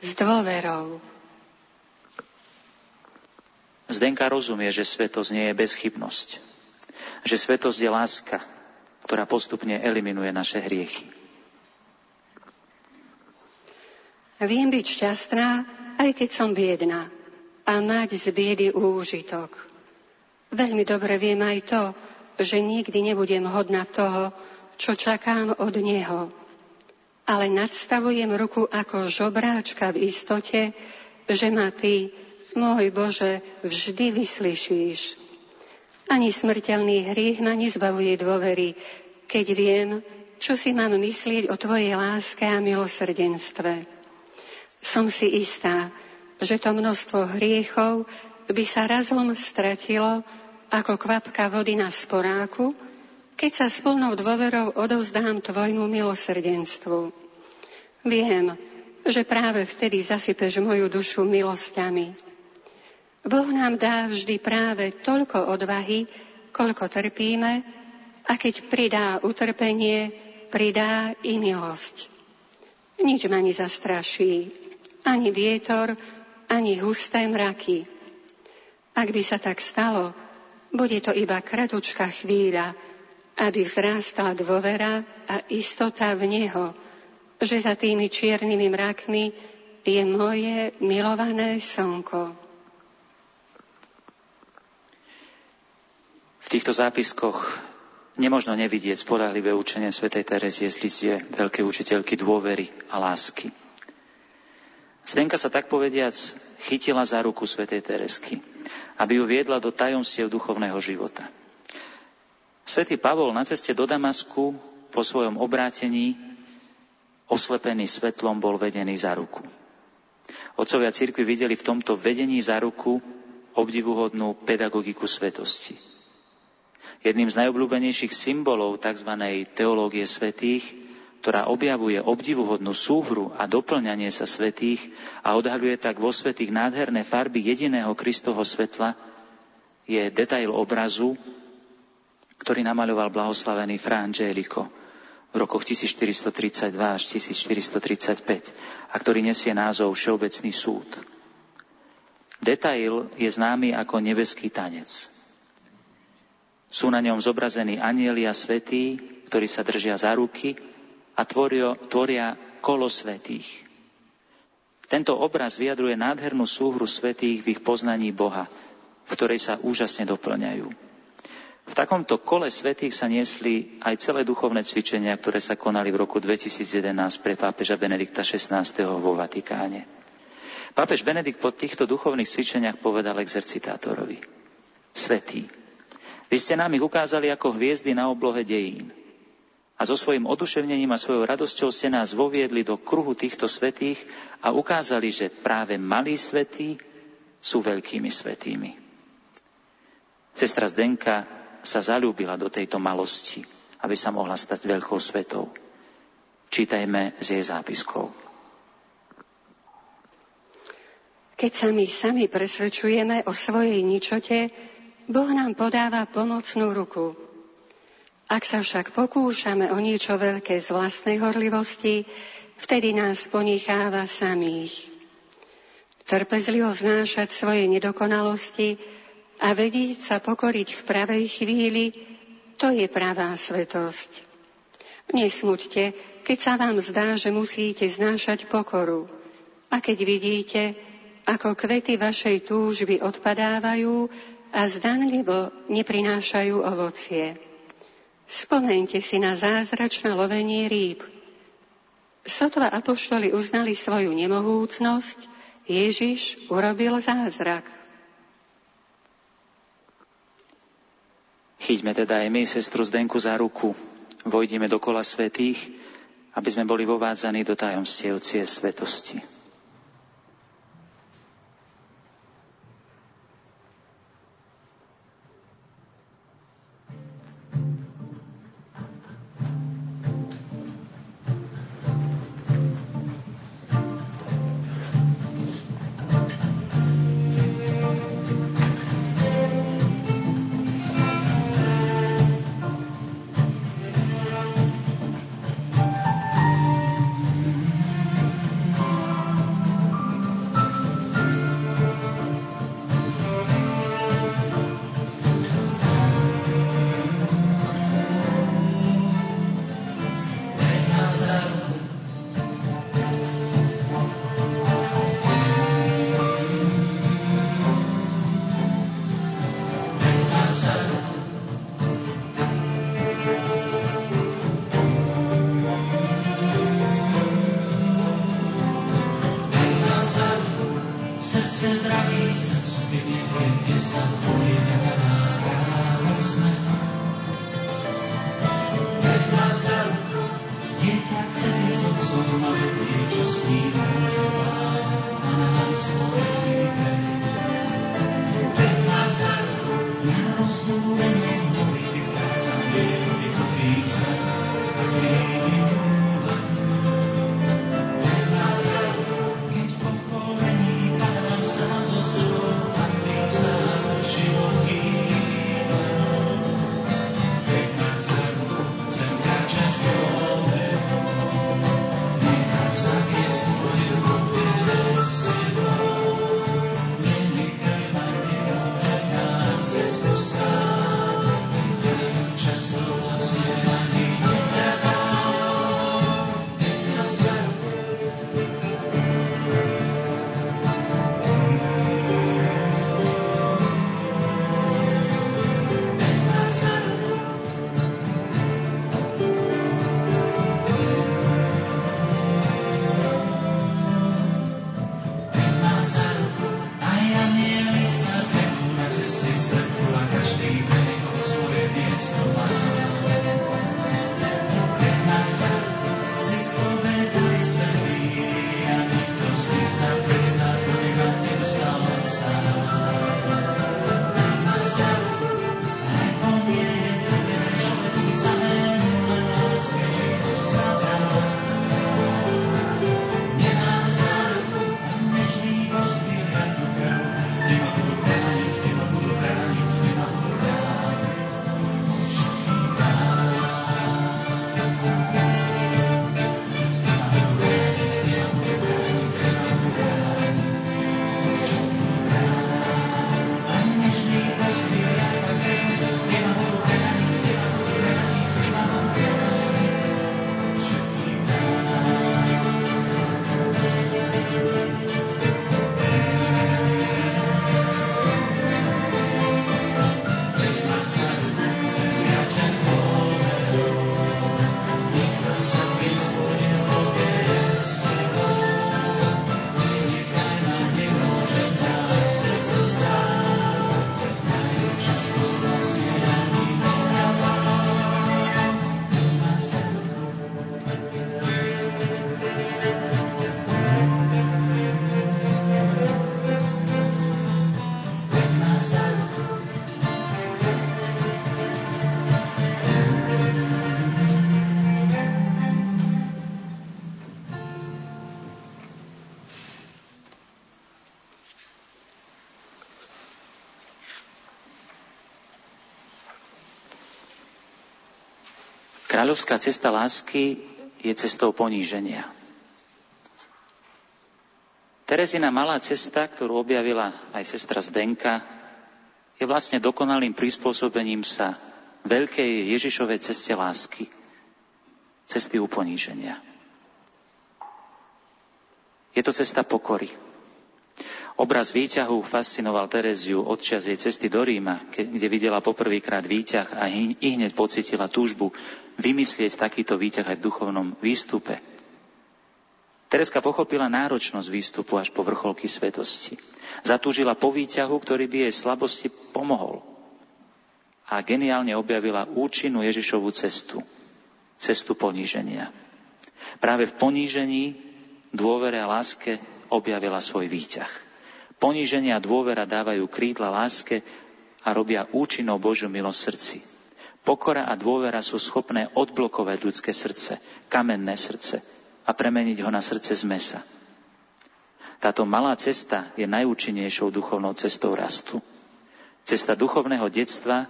Speaker 7: s dôverou.
Speaker 2: Zdenka rozumie, že svetosť nie je bezchybnosť. Že svetosť je láska, ktorá postupne eliminuje naše hriechy.
Speaker 7: Viem byť šťastná, aj keď som biedná a mať z biedy úžitok. Veľmi dobre viem aj to, že nikdy nebudem hodná toho, čo čakám od Neho. Ale nadstavujem ruku ako žobráčka v istote, že ma Ty, môj Bože, vždy vyslyšíš. Ani smrteľný hriech ma nezbavuje dôvery, keď viem, čo si mám myslieť o Tvojej láske a milosrdenstve. Som si istá, že to množstvo hriechov by sa razom stratilo ako kvapka vody na sporáku, keď sa s plnou dôverou odovzdám Tvojmu milosrdenstvu. Viem, že práve vtedy zasypeš moju dušu milosťami. Boh nám dá vždy práve toľko odvahy, koľko trpíme, a keď pridá utrpenie, pridá i milosť. Nič ma nezastraší, ani vietor, ani husté mraky. Ak by sa tak stalo, bude to iba kratučká chvíľa, aby vzrástla dôvera a istota v Neho, že za tými čiernymi mrakmi je moje milované slnko.
Speaker 2: týchto zápiskoch nemožno nevidieť spolahlivé učenie svätej Terezie z listie veľkej učiteľky dôvery a lásky. Zdenka sa tak povediac chytila za ruku svätej Teresky, aby ju viedla do tajomstiev duchovného života. Svetý Pavol na ceste do Damasku po svojom obrátení oslepený svetlom bol vedený za ruku. Otcovia cirkvi videli v tomto vedení za ruku obdivuhodnú pedagogiku svetosti. Jedným z najobľúbenejších symbolov tzv. teológie svetých, ktorá objavuje obdivuhodnú súhru a doplňanie sa svetých a odhaľuje tak vo svetých nádherné farby jediného Kristovho svetla, je detail obrazu, ktorý namaľoval blahoslavený Fra Angelico v rokoch 1432 až 1435 a ktorý nesie názov Všeobecný súd. Detail je známy ako nebeský tanec. Sú na ňom zobrazení anieli a svetí, ktorí sa držia za ruky a tvoria, tvoria kolo svetých. Tento obraz vyjadruje nádhernú súhru svetých v ich poznaní Boha, v ktorej sa úžasne doplňajú. V takomto kole svetých sa niesli aj celé duchovné cvičenia, ktoré sa konali v roku 2011 pre pápeža Benedikta XVI. vo Vatikáne. Pápež Benedikt po týchto duchovných cvičeniach povedal exercitátorovi. Svetý, vy ste nám ich ukázali ako hviezdy na oblohe dejín. A so svojím oduševnením a svojou radosťou ste nás voviedli do kruhu týchto svetých a ukázali, že práve malí svetí sú veľkými svetými. Sestra Zdenka sa zalúbila do tejto malosti, aby sa mohla stať veľkou svetou. Čítajme z jej zápiskov.
Speaker 7: Keď sa my sami presvedčujeme o svojej ničote, Boh nám podáva pomocnú ruku. Ak sa však pokúšame o niečo veľké z vlastnej horlivosti, vtedy nás ponecháva samých. Trpezlivo znášať svoje nedokonalosti a vedieť sa pokoriť v pravej chvíli, to je pravá svetosť. Nesmuďte, keď sa vám zdá, že musíte znášať pokoru. A keď vidíte, ako kvety vašej túžby odpadávajú a zdanlivo neprinášajú ovocie. Spomente si na zázračné lovenie rýb. Sotva apoštoli uznali svoju nemohúcnosť, Ježiš urobil zázrak.
Speaker 2: Chyťme teda aj my sestru Zdenku za ruku, vojdime do kola svetých, aby sme boli vovádzaní do tajomstiev cie svetosti. Kráľovská cesta lásky je cestou poníženia. Terezina malá cesta, ktorú objavila aj sestra Zdenka, je vlastne dokonalým prispôsobením sa veľkej Ježišovej ceste lásky, cesty uponíženia. Je to cesta pokory. Obraz výťahu fascinoval Tereziu odčas jej cesty do Ríma, kde videla poprvýkrát výťah a i hneď pocitila túžbu vymyslieť takýto výťah aj v duchovnom výstupe. Tereska pochopila náročnosť výstupu až po vrcholky svetosti. Zatúžila po výťahu, ktorý by jej slabosti pomohol. A geniálne objavila účinnú Ježišovú cestu. Cestu poníženia. Práve v ponížení, dôvere a láske objavila svoj výťah. Poníženie a dôvera dávajú krídla láske a robia účinnou Božiu milosť srdci. Pokora a dôvera sú schopné odblokovať ľudské srdce, kamenné srdce a premeniť ho na srdce z mesa. Táto malá cesta je najúčinnejšou duchovnou cestou rastu. Cesta duchovného detstva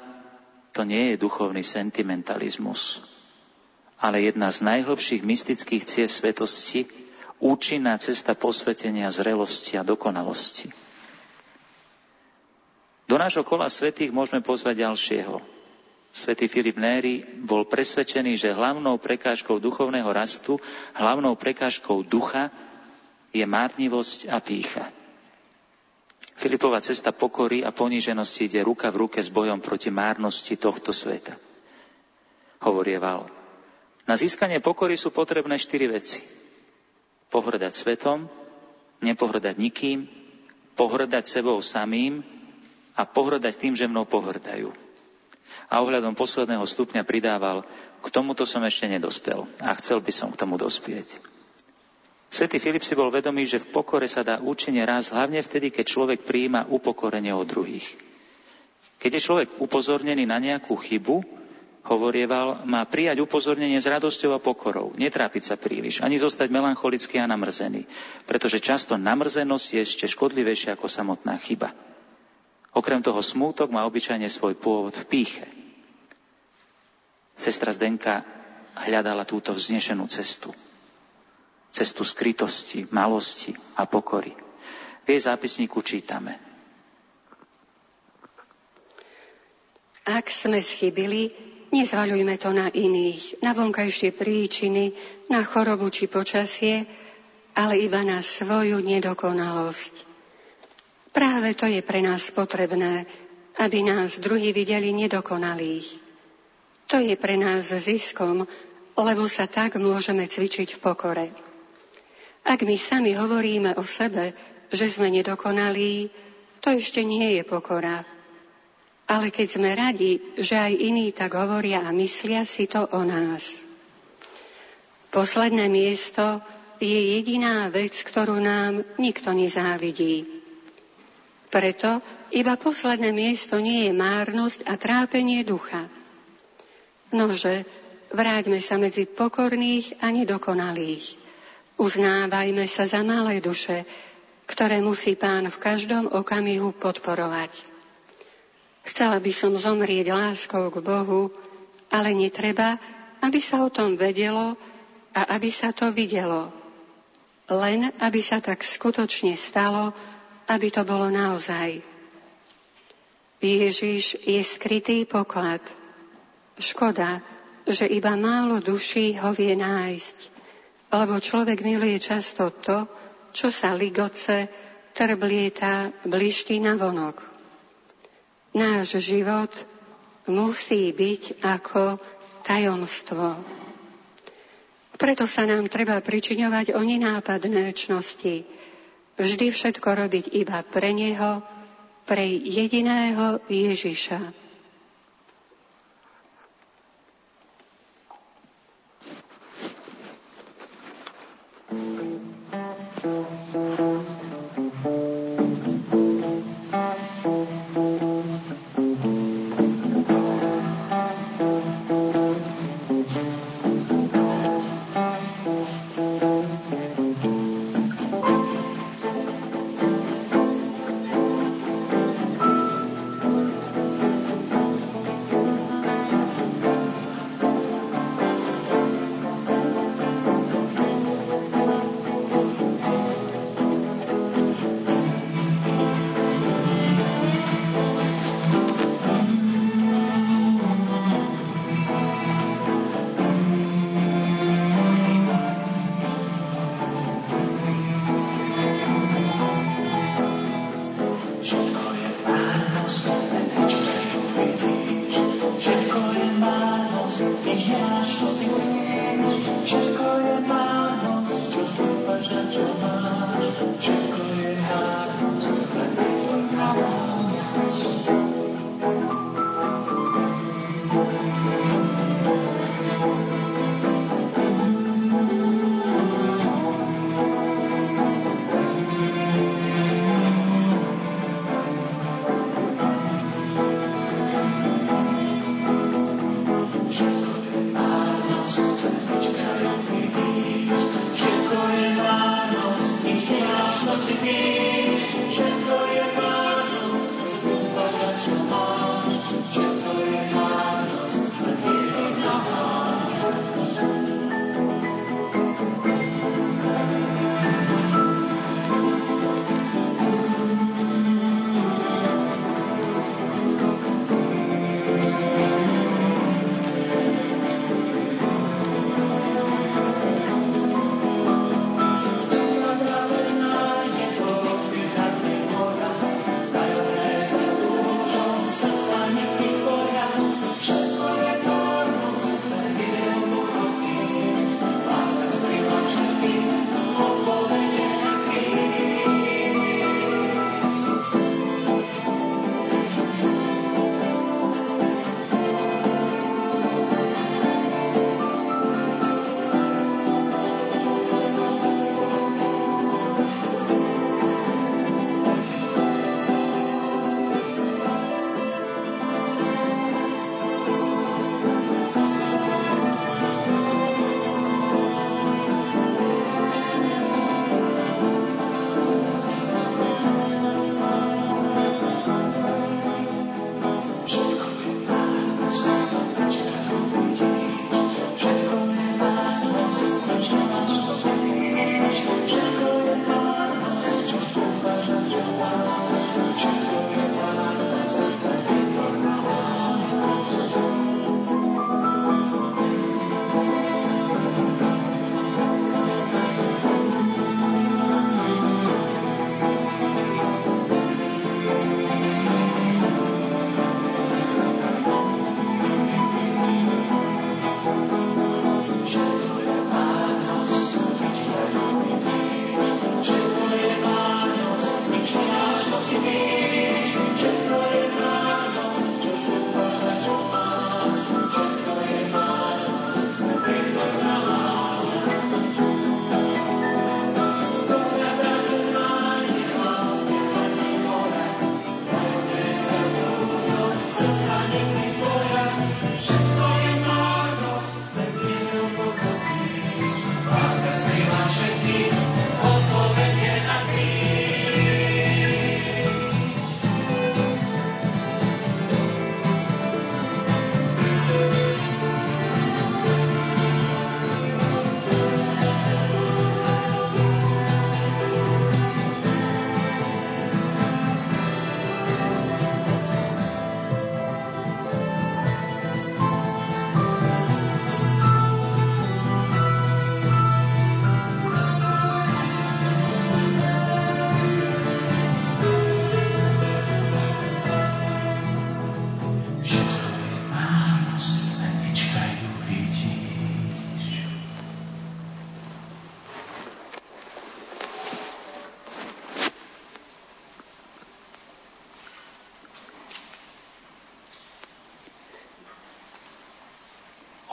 Speaker 2: to nie je duchovný sentimentalizmus, ale jedna z najhlbších mystických ciest svetosti, účinná cesta posvetenia, zrelosti a dokonalosti. Do nášho kola svetých môžeme pozvať ďalšieho. Svetý Filip Néry bol presvedčený, že hlavnou prekážkou duchovného rastu, hlavnou prekážkou ducha je márnivosť a pícha. Filipová cesta pokory a poníženosti ide ruka v ruke s bojom proti márnosti tohto sveta. Hovorieval, na získanie pokory sú potrebné štyri veci pohrdať svetom, nepohrdať nikým, pohrdať sebou samým a pohrdať tým, že mnou pohrdajú. A ohľadom posledného stupňa pridával, k tomuto som ešte nedospel a chcel by som k tomu dospieť. Svetý Filip si bol vedomý, že v pokore sa dá účinne raz, hlavne vtedy, keď človek prijíma upokorenie od druhých. Keď je človek upozornený na nejakú chybu, hovorieval, má prijať upozornenie s radosťou a pokorou, netrápiť sa príliš, ani zostať melancholický a namrzený, pretože často namrzenosť je ešte škodlivejšia ako samotná chyba. Okrem toho smútok má obyčajne svoj pôvod v píche. Sestra Zdenka hľadala túto vznešenú cestu. Cestu skrytosti, malosti a pokory. V jej zápisníku čítame.
Speaker 7: Ak sme schybili, Nezvaľujme to na iných, na vonkajšie príčiny, na chorobu či počasie, ale iba na svoju nedokonalosť. Práve to je pre nás potrebné, aby nás druhí videli nedokonalých. To je pre nás ziskom, lebo sa tak môžeme cvičiť v pokore. Ak my sami hovoríme o sebe, že sme nedokonalí, to ešte nie je pokora. Ale keď sme radi, že aj iní tak hovoria a myslia si to o nás. Posledné miesto je jediná vec, ktorú nám nikto nezávidí. Preto iba posledné miesto nie je márnosť a trápenie ducha. Nože, vráťme sa medzi pokorných a nedokonalých. Uznávajme sa za malé duše, ktoré musí pán v každom okamihu podporovať. Chcela by som zomrieť láskou k Bohu, ale netreba, aby sa o tom vedelo a aby sa to videlo. Len aby sa tak skutočne stalo, aby to bolo naozaj. Ježiš je skrytý poklad. Škoda, že iba málo duší ho vie nájsť, lebo človek miluje často to, čo sa ligoce, trblieta, bliští na vonok. Náš život musí byť ako tajomstvo. Preto sa nám treba pričiňovať o nenápadné čnosti. Vždy všetko robiť iba pre Neho, pre jediného Ježiša.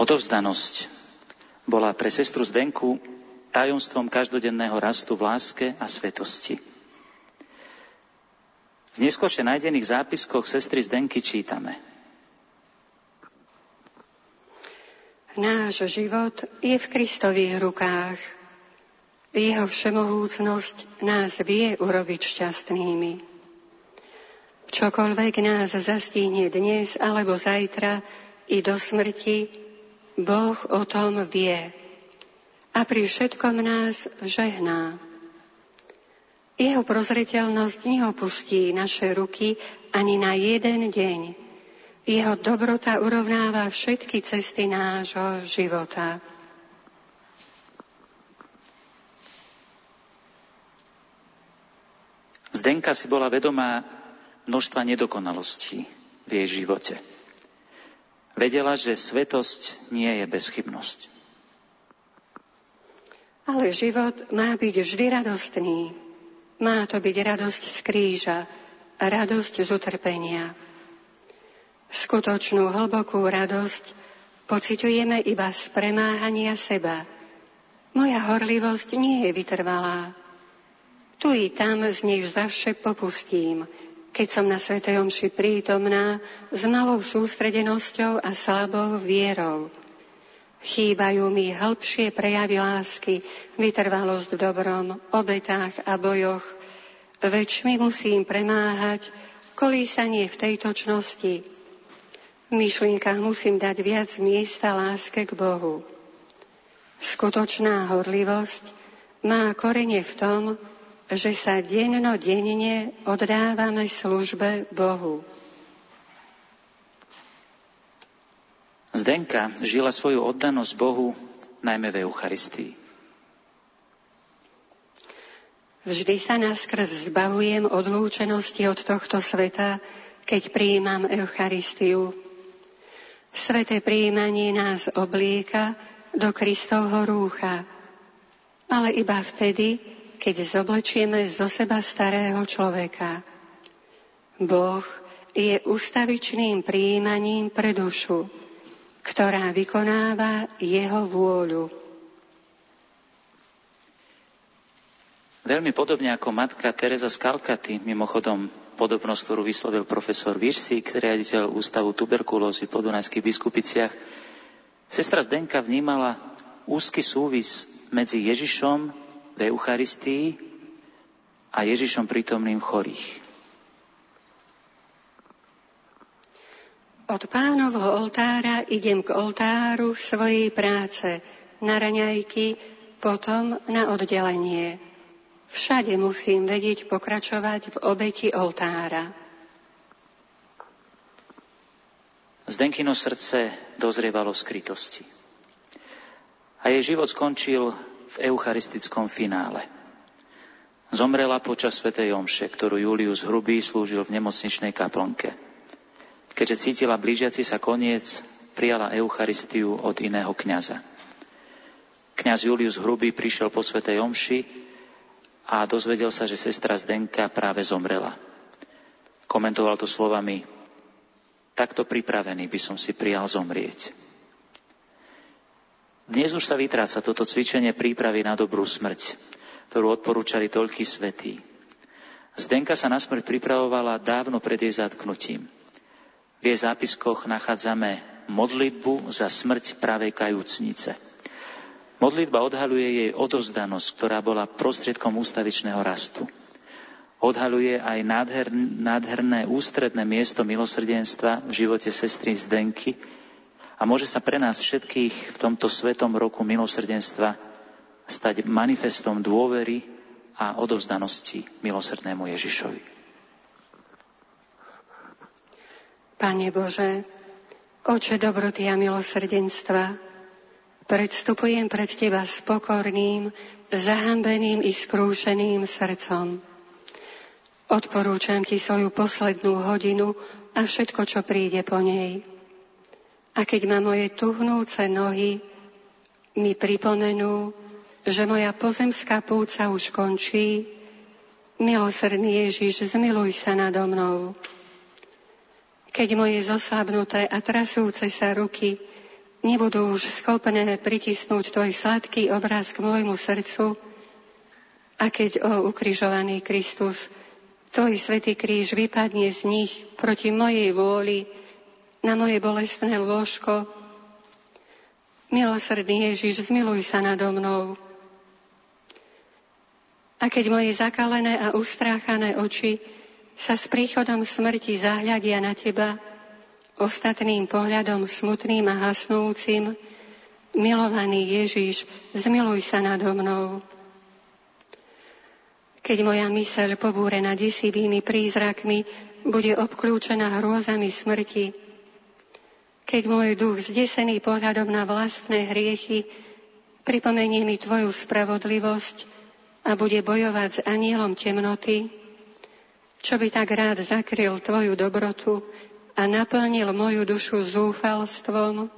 Speaker 2: Odovzdanosť bola pre sestru Zdenku tajomstvom každodenného rastu v láske a svetosti. V neskôršie nájdených zápiskoch sestry Zdenky čítame.
Speaker 7: Náš život je v Kristových rukách. Jeho všemohúcnosť nás vie urobiť šťastnými. Čokoľvek nás zastihne dnes alebo zajtra i do smrti, Boh o tom vie a pri všetkom nás žehná. Jeho prozreteľnosť neopustí naše ruky ani na jeden deň. Jeho dobrota urovnáva všetky cesty nášho života.
Speaker 2: Zdenka si bola vedomá množstva nedokonalostí v jej živote. Vedela, že svetosť nie je bezchybnosť.
Speaker 7: Ale život má byť vždy radostný, má to byť radosť z kríža, radosť z utrpenia. Skutočnú hlbokú radosť pociťujeme iba z premáhania seba. Moja horlivosť nie je vytrvalá. Tu i tam z nich zavše popustím, keď som na Svetej Omši prítomná s malou sústredenosťou a slabou vierou. Chýbajú mi hĺbšie prejavy lásky, vytrvalosť v dobrom, obetách a bojoch. Väčšmi musím premáhať kolísanie v tejto čnosti. V myšlienkach musím dať viac miesta láske k Bohu. Skutočná horlivosť má korene v tom, že sa denno denne oddávame službe Bohu.
Speaker 2: Zdenka žila svoju oddanosť Bohu najmä v Eucharistii.
Speaker 7: Vždy sa naskrz zbavujem odlúčenosti od tohto sveta, keď prijímam Eucharistiu. Sveté prijímanie nás oblieka do Kristovho rúcha, ale iba vtedy, keď zoblečieme zo seba starého človeka. Boh je ustavičným prijímaním pre dušu, ktorá vykonáva jeho vôľu.
Speaker 2: Veľmi podobne ako matka Teresa z Kalkaty, mimochodom podobnosť, ktorú vyslovil profesor Virsík, riaditeľ Ústavu tuberkulózy v Podunajských biskupiciach, sestra Zdenka vnímala úzky súvis medzi Ježišom v Eucharistii a Ježišom prítomným chorých.
Speaker 7: Od pánovho oltára idem k oltáru svojej práce, na raňajky, potom na oddelenie. Všade musím vedieť pokračovať v obeti oltára.
Speaker 2: Zdenkino srdce dozrievalo v skrytosti. A jej život skončil v eucharistickom finále. Zomrela počas svätej Omše, ktorú Julius Hrubý slúžil v nemocničnej kaplnke. Keďže cítila blížiaci sa koniec, prijala Eucharistiu od iného kňaza. Kňaz Julius Hrubý prišiel po svetej omši a dozvedel sa, že sestra Zdenka práve zomrela. Komentoval to slovami, takto pripravený by som si prijal zomrieť. Dnes už sa vytráca toto cvičenie prípravy na dobrú smrť, ktorú odporúčali toľkí svetí. Zdenka sa na smrť pripravovala dávno pred jej zatknutím. V jej zápiskoch nachádzame modlitbu za smrť pravej kajúcnice. Modlitba odhaluje jej odovzdanosť, ktorá bola prostriedkom ústavičného rastu. Odhaluje aj nádher, nádherné ústredné miesto milosrdenstva v živote sestry Zdenky a môže sa pre nás všetkých v tomto svetom roku milosrdenstva stať manifestom dôvery a odovzdanosti milosrdnému Ježišovi.
Speaker 7: Pane Bože, oče dobroty a milosrdenstva, predstupujem pred Teba s pokorným, zahambeným i skrúšeným srdcom. Odporúčam Ti svoju poslednú hodinu a všetko, čo príde po nej. A keď ma moje tuhnúce nohy mi pripomenú, že moja pozemská púca už končí, milosrdný Ježiš, zmiluj sa nado mnou. Keď moje zoslabnuté a trasúce sa ruky nebudú už schopné pritisnúť tvoj sladký obraz k môjmu srdcu, a keď, o ukrižovaný Kristus, tvoj svetý kríž vypadne z nich proti mojej vôli na moje bolestné lôžko, milosrdný Ježiš, zmiluj sa nado mnou. A keď moje zakalené a ustráchané oči sa s príchodom smrti zahľadia na teba, ostatným pohľadom smutným a hasnúcim, milovaný Ježiš, zmiluj sa nado mnou. Keď moja myseľ pobúrená desivými prízrakmi bude obklúčená hrôzami smrti, keď môj duch zdesený pohľadom na vlastné hriechy pripomenie mi Tvoju spravodlivosť a bude bojovať s anielom temnoty, čo by tak rád zakryl Tvoju dobrotu a naplnil moju dušu zúfalstvom,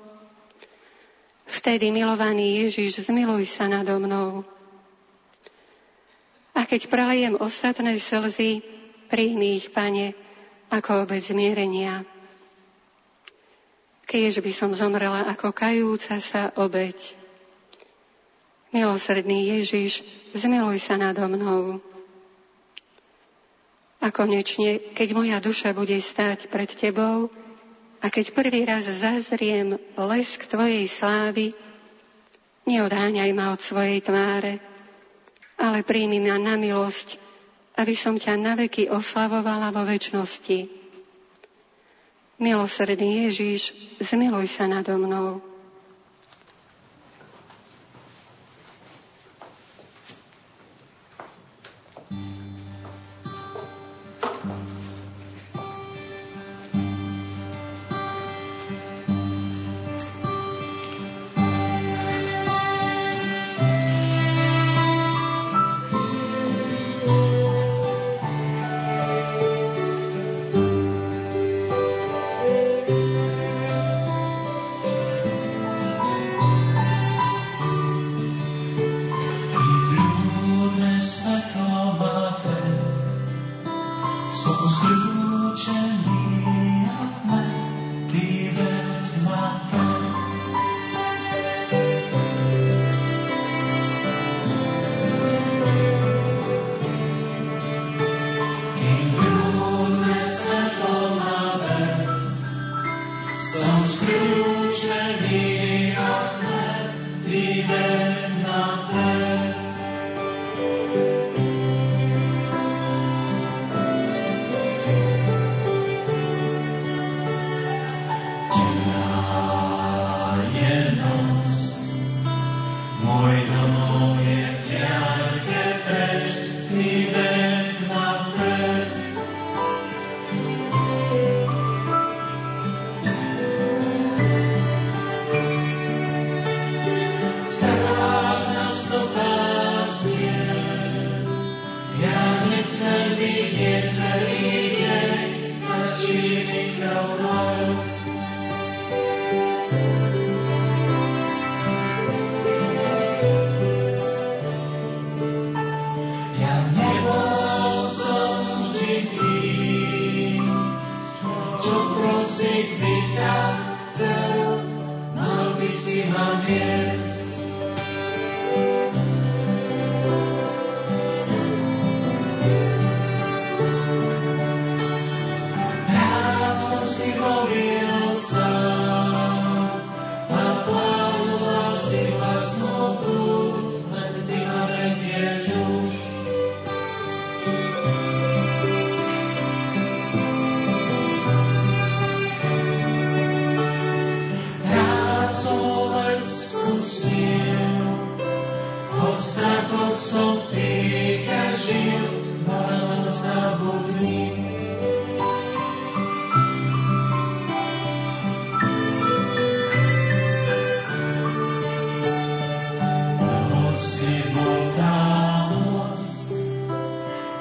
Speaker 7: vtedy, milovaný Ježiš, zmiluj sa nado mnou. A keď pralejem ostatné slzy, príjmi ich, Pane, ako obec zmierenia. Keď by som zomrela ako kajúca sa obeď. Milosrdný Ježiš, zmiluj sa nado mnou. A konečne, keď moja duša bude stáť pred Tebou a keď prvý raz zazriem lesk Tvojej slávy, neodháňaj ma od svojej tváre, ale príjmi ma na milosť, aby som ťa naveky oslavovala vo väčšnosti. Milosrdný Ježíš, zmiluj sa nado mnou.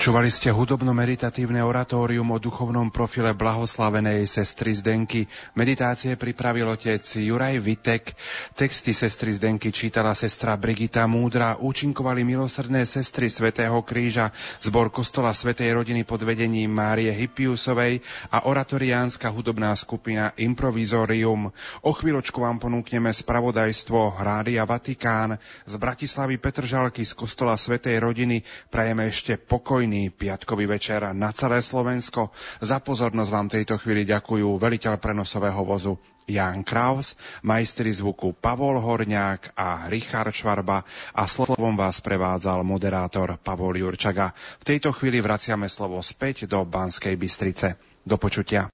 Speaker 1: Počúvali ste hudobno-meditatívne oratórium o duchovnom profile blahoslavenej sestry Zdenky. Meditácie pripravil otec Juraj Vitek, texty sestry Zdenky čítala sestra Brigita Múdra, účinkovali milosrdné sestry Svetého kríža, zbor kostola Svetej rodiny pod vedením Márie Hippiusovej a oratoriánska hudobná skupina Improvizorium. O chvíľočku vám ponúkneme spravodajstvo Rádia Vatikán z Bratislavy Petržalky z kostola Svetej rodiny. Prajeme ešte pokojný pokojný piatkový večer na celé Slovensko. Za pozornosť vám tejto chvíli ďakujú veliteľ prenosového vozu Jan Kraus, majstri zvuku Pavol Horňák a Richard Švarba a slovom vás prevádzal moderátor Pavol Jurčaga. V tejto chvíli vraciame slovo späť do Banskej Bystrice. Do počutia.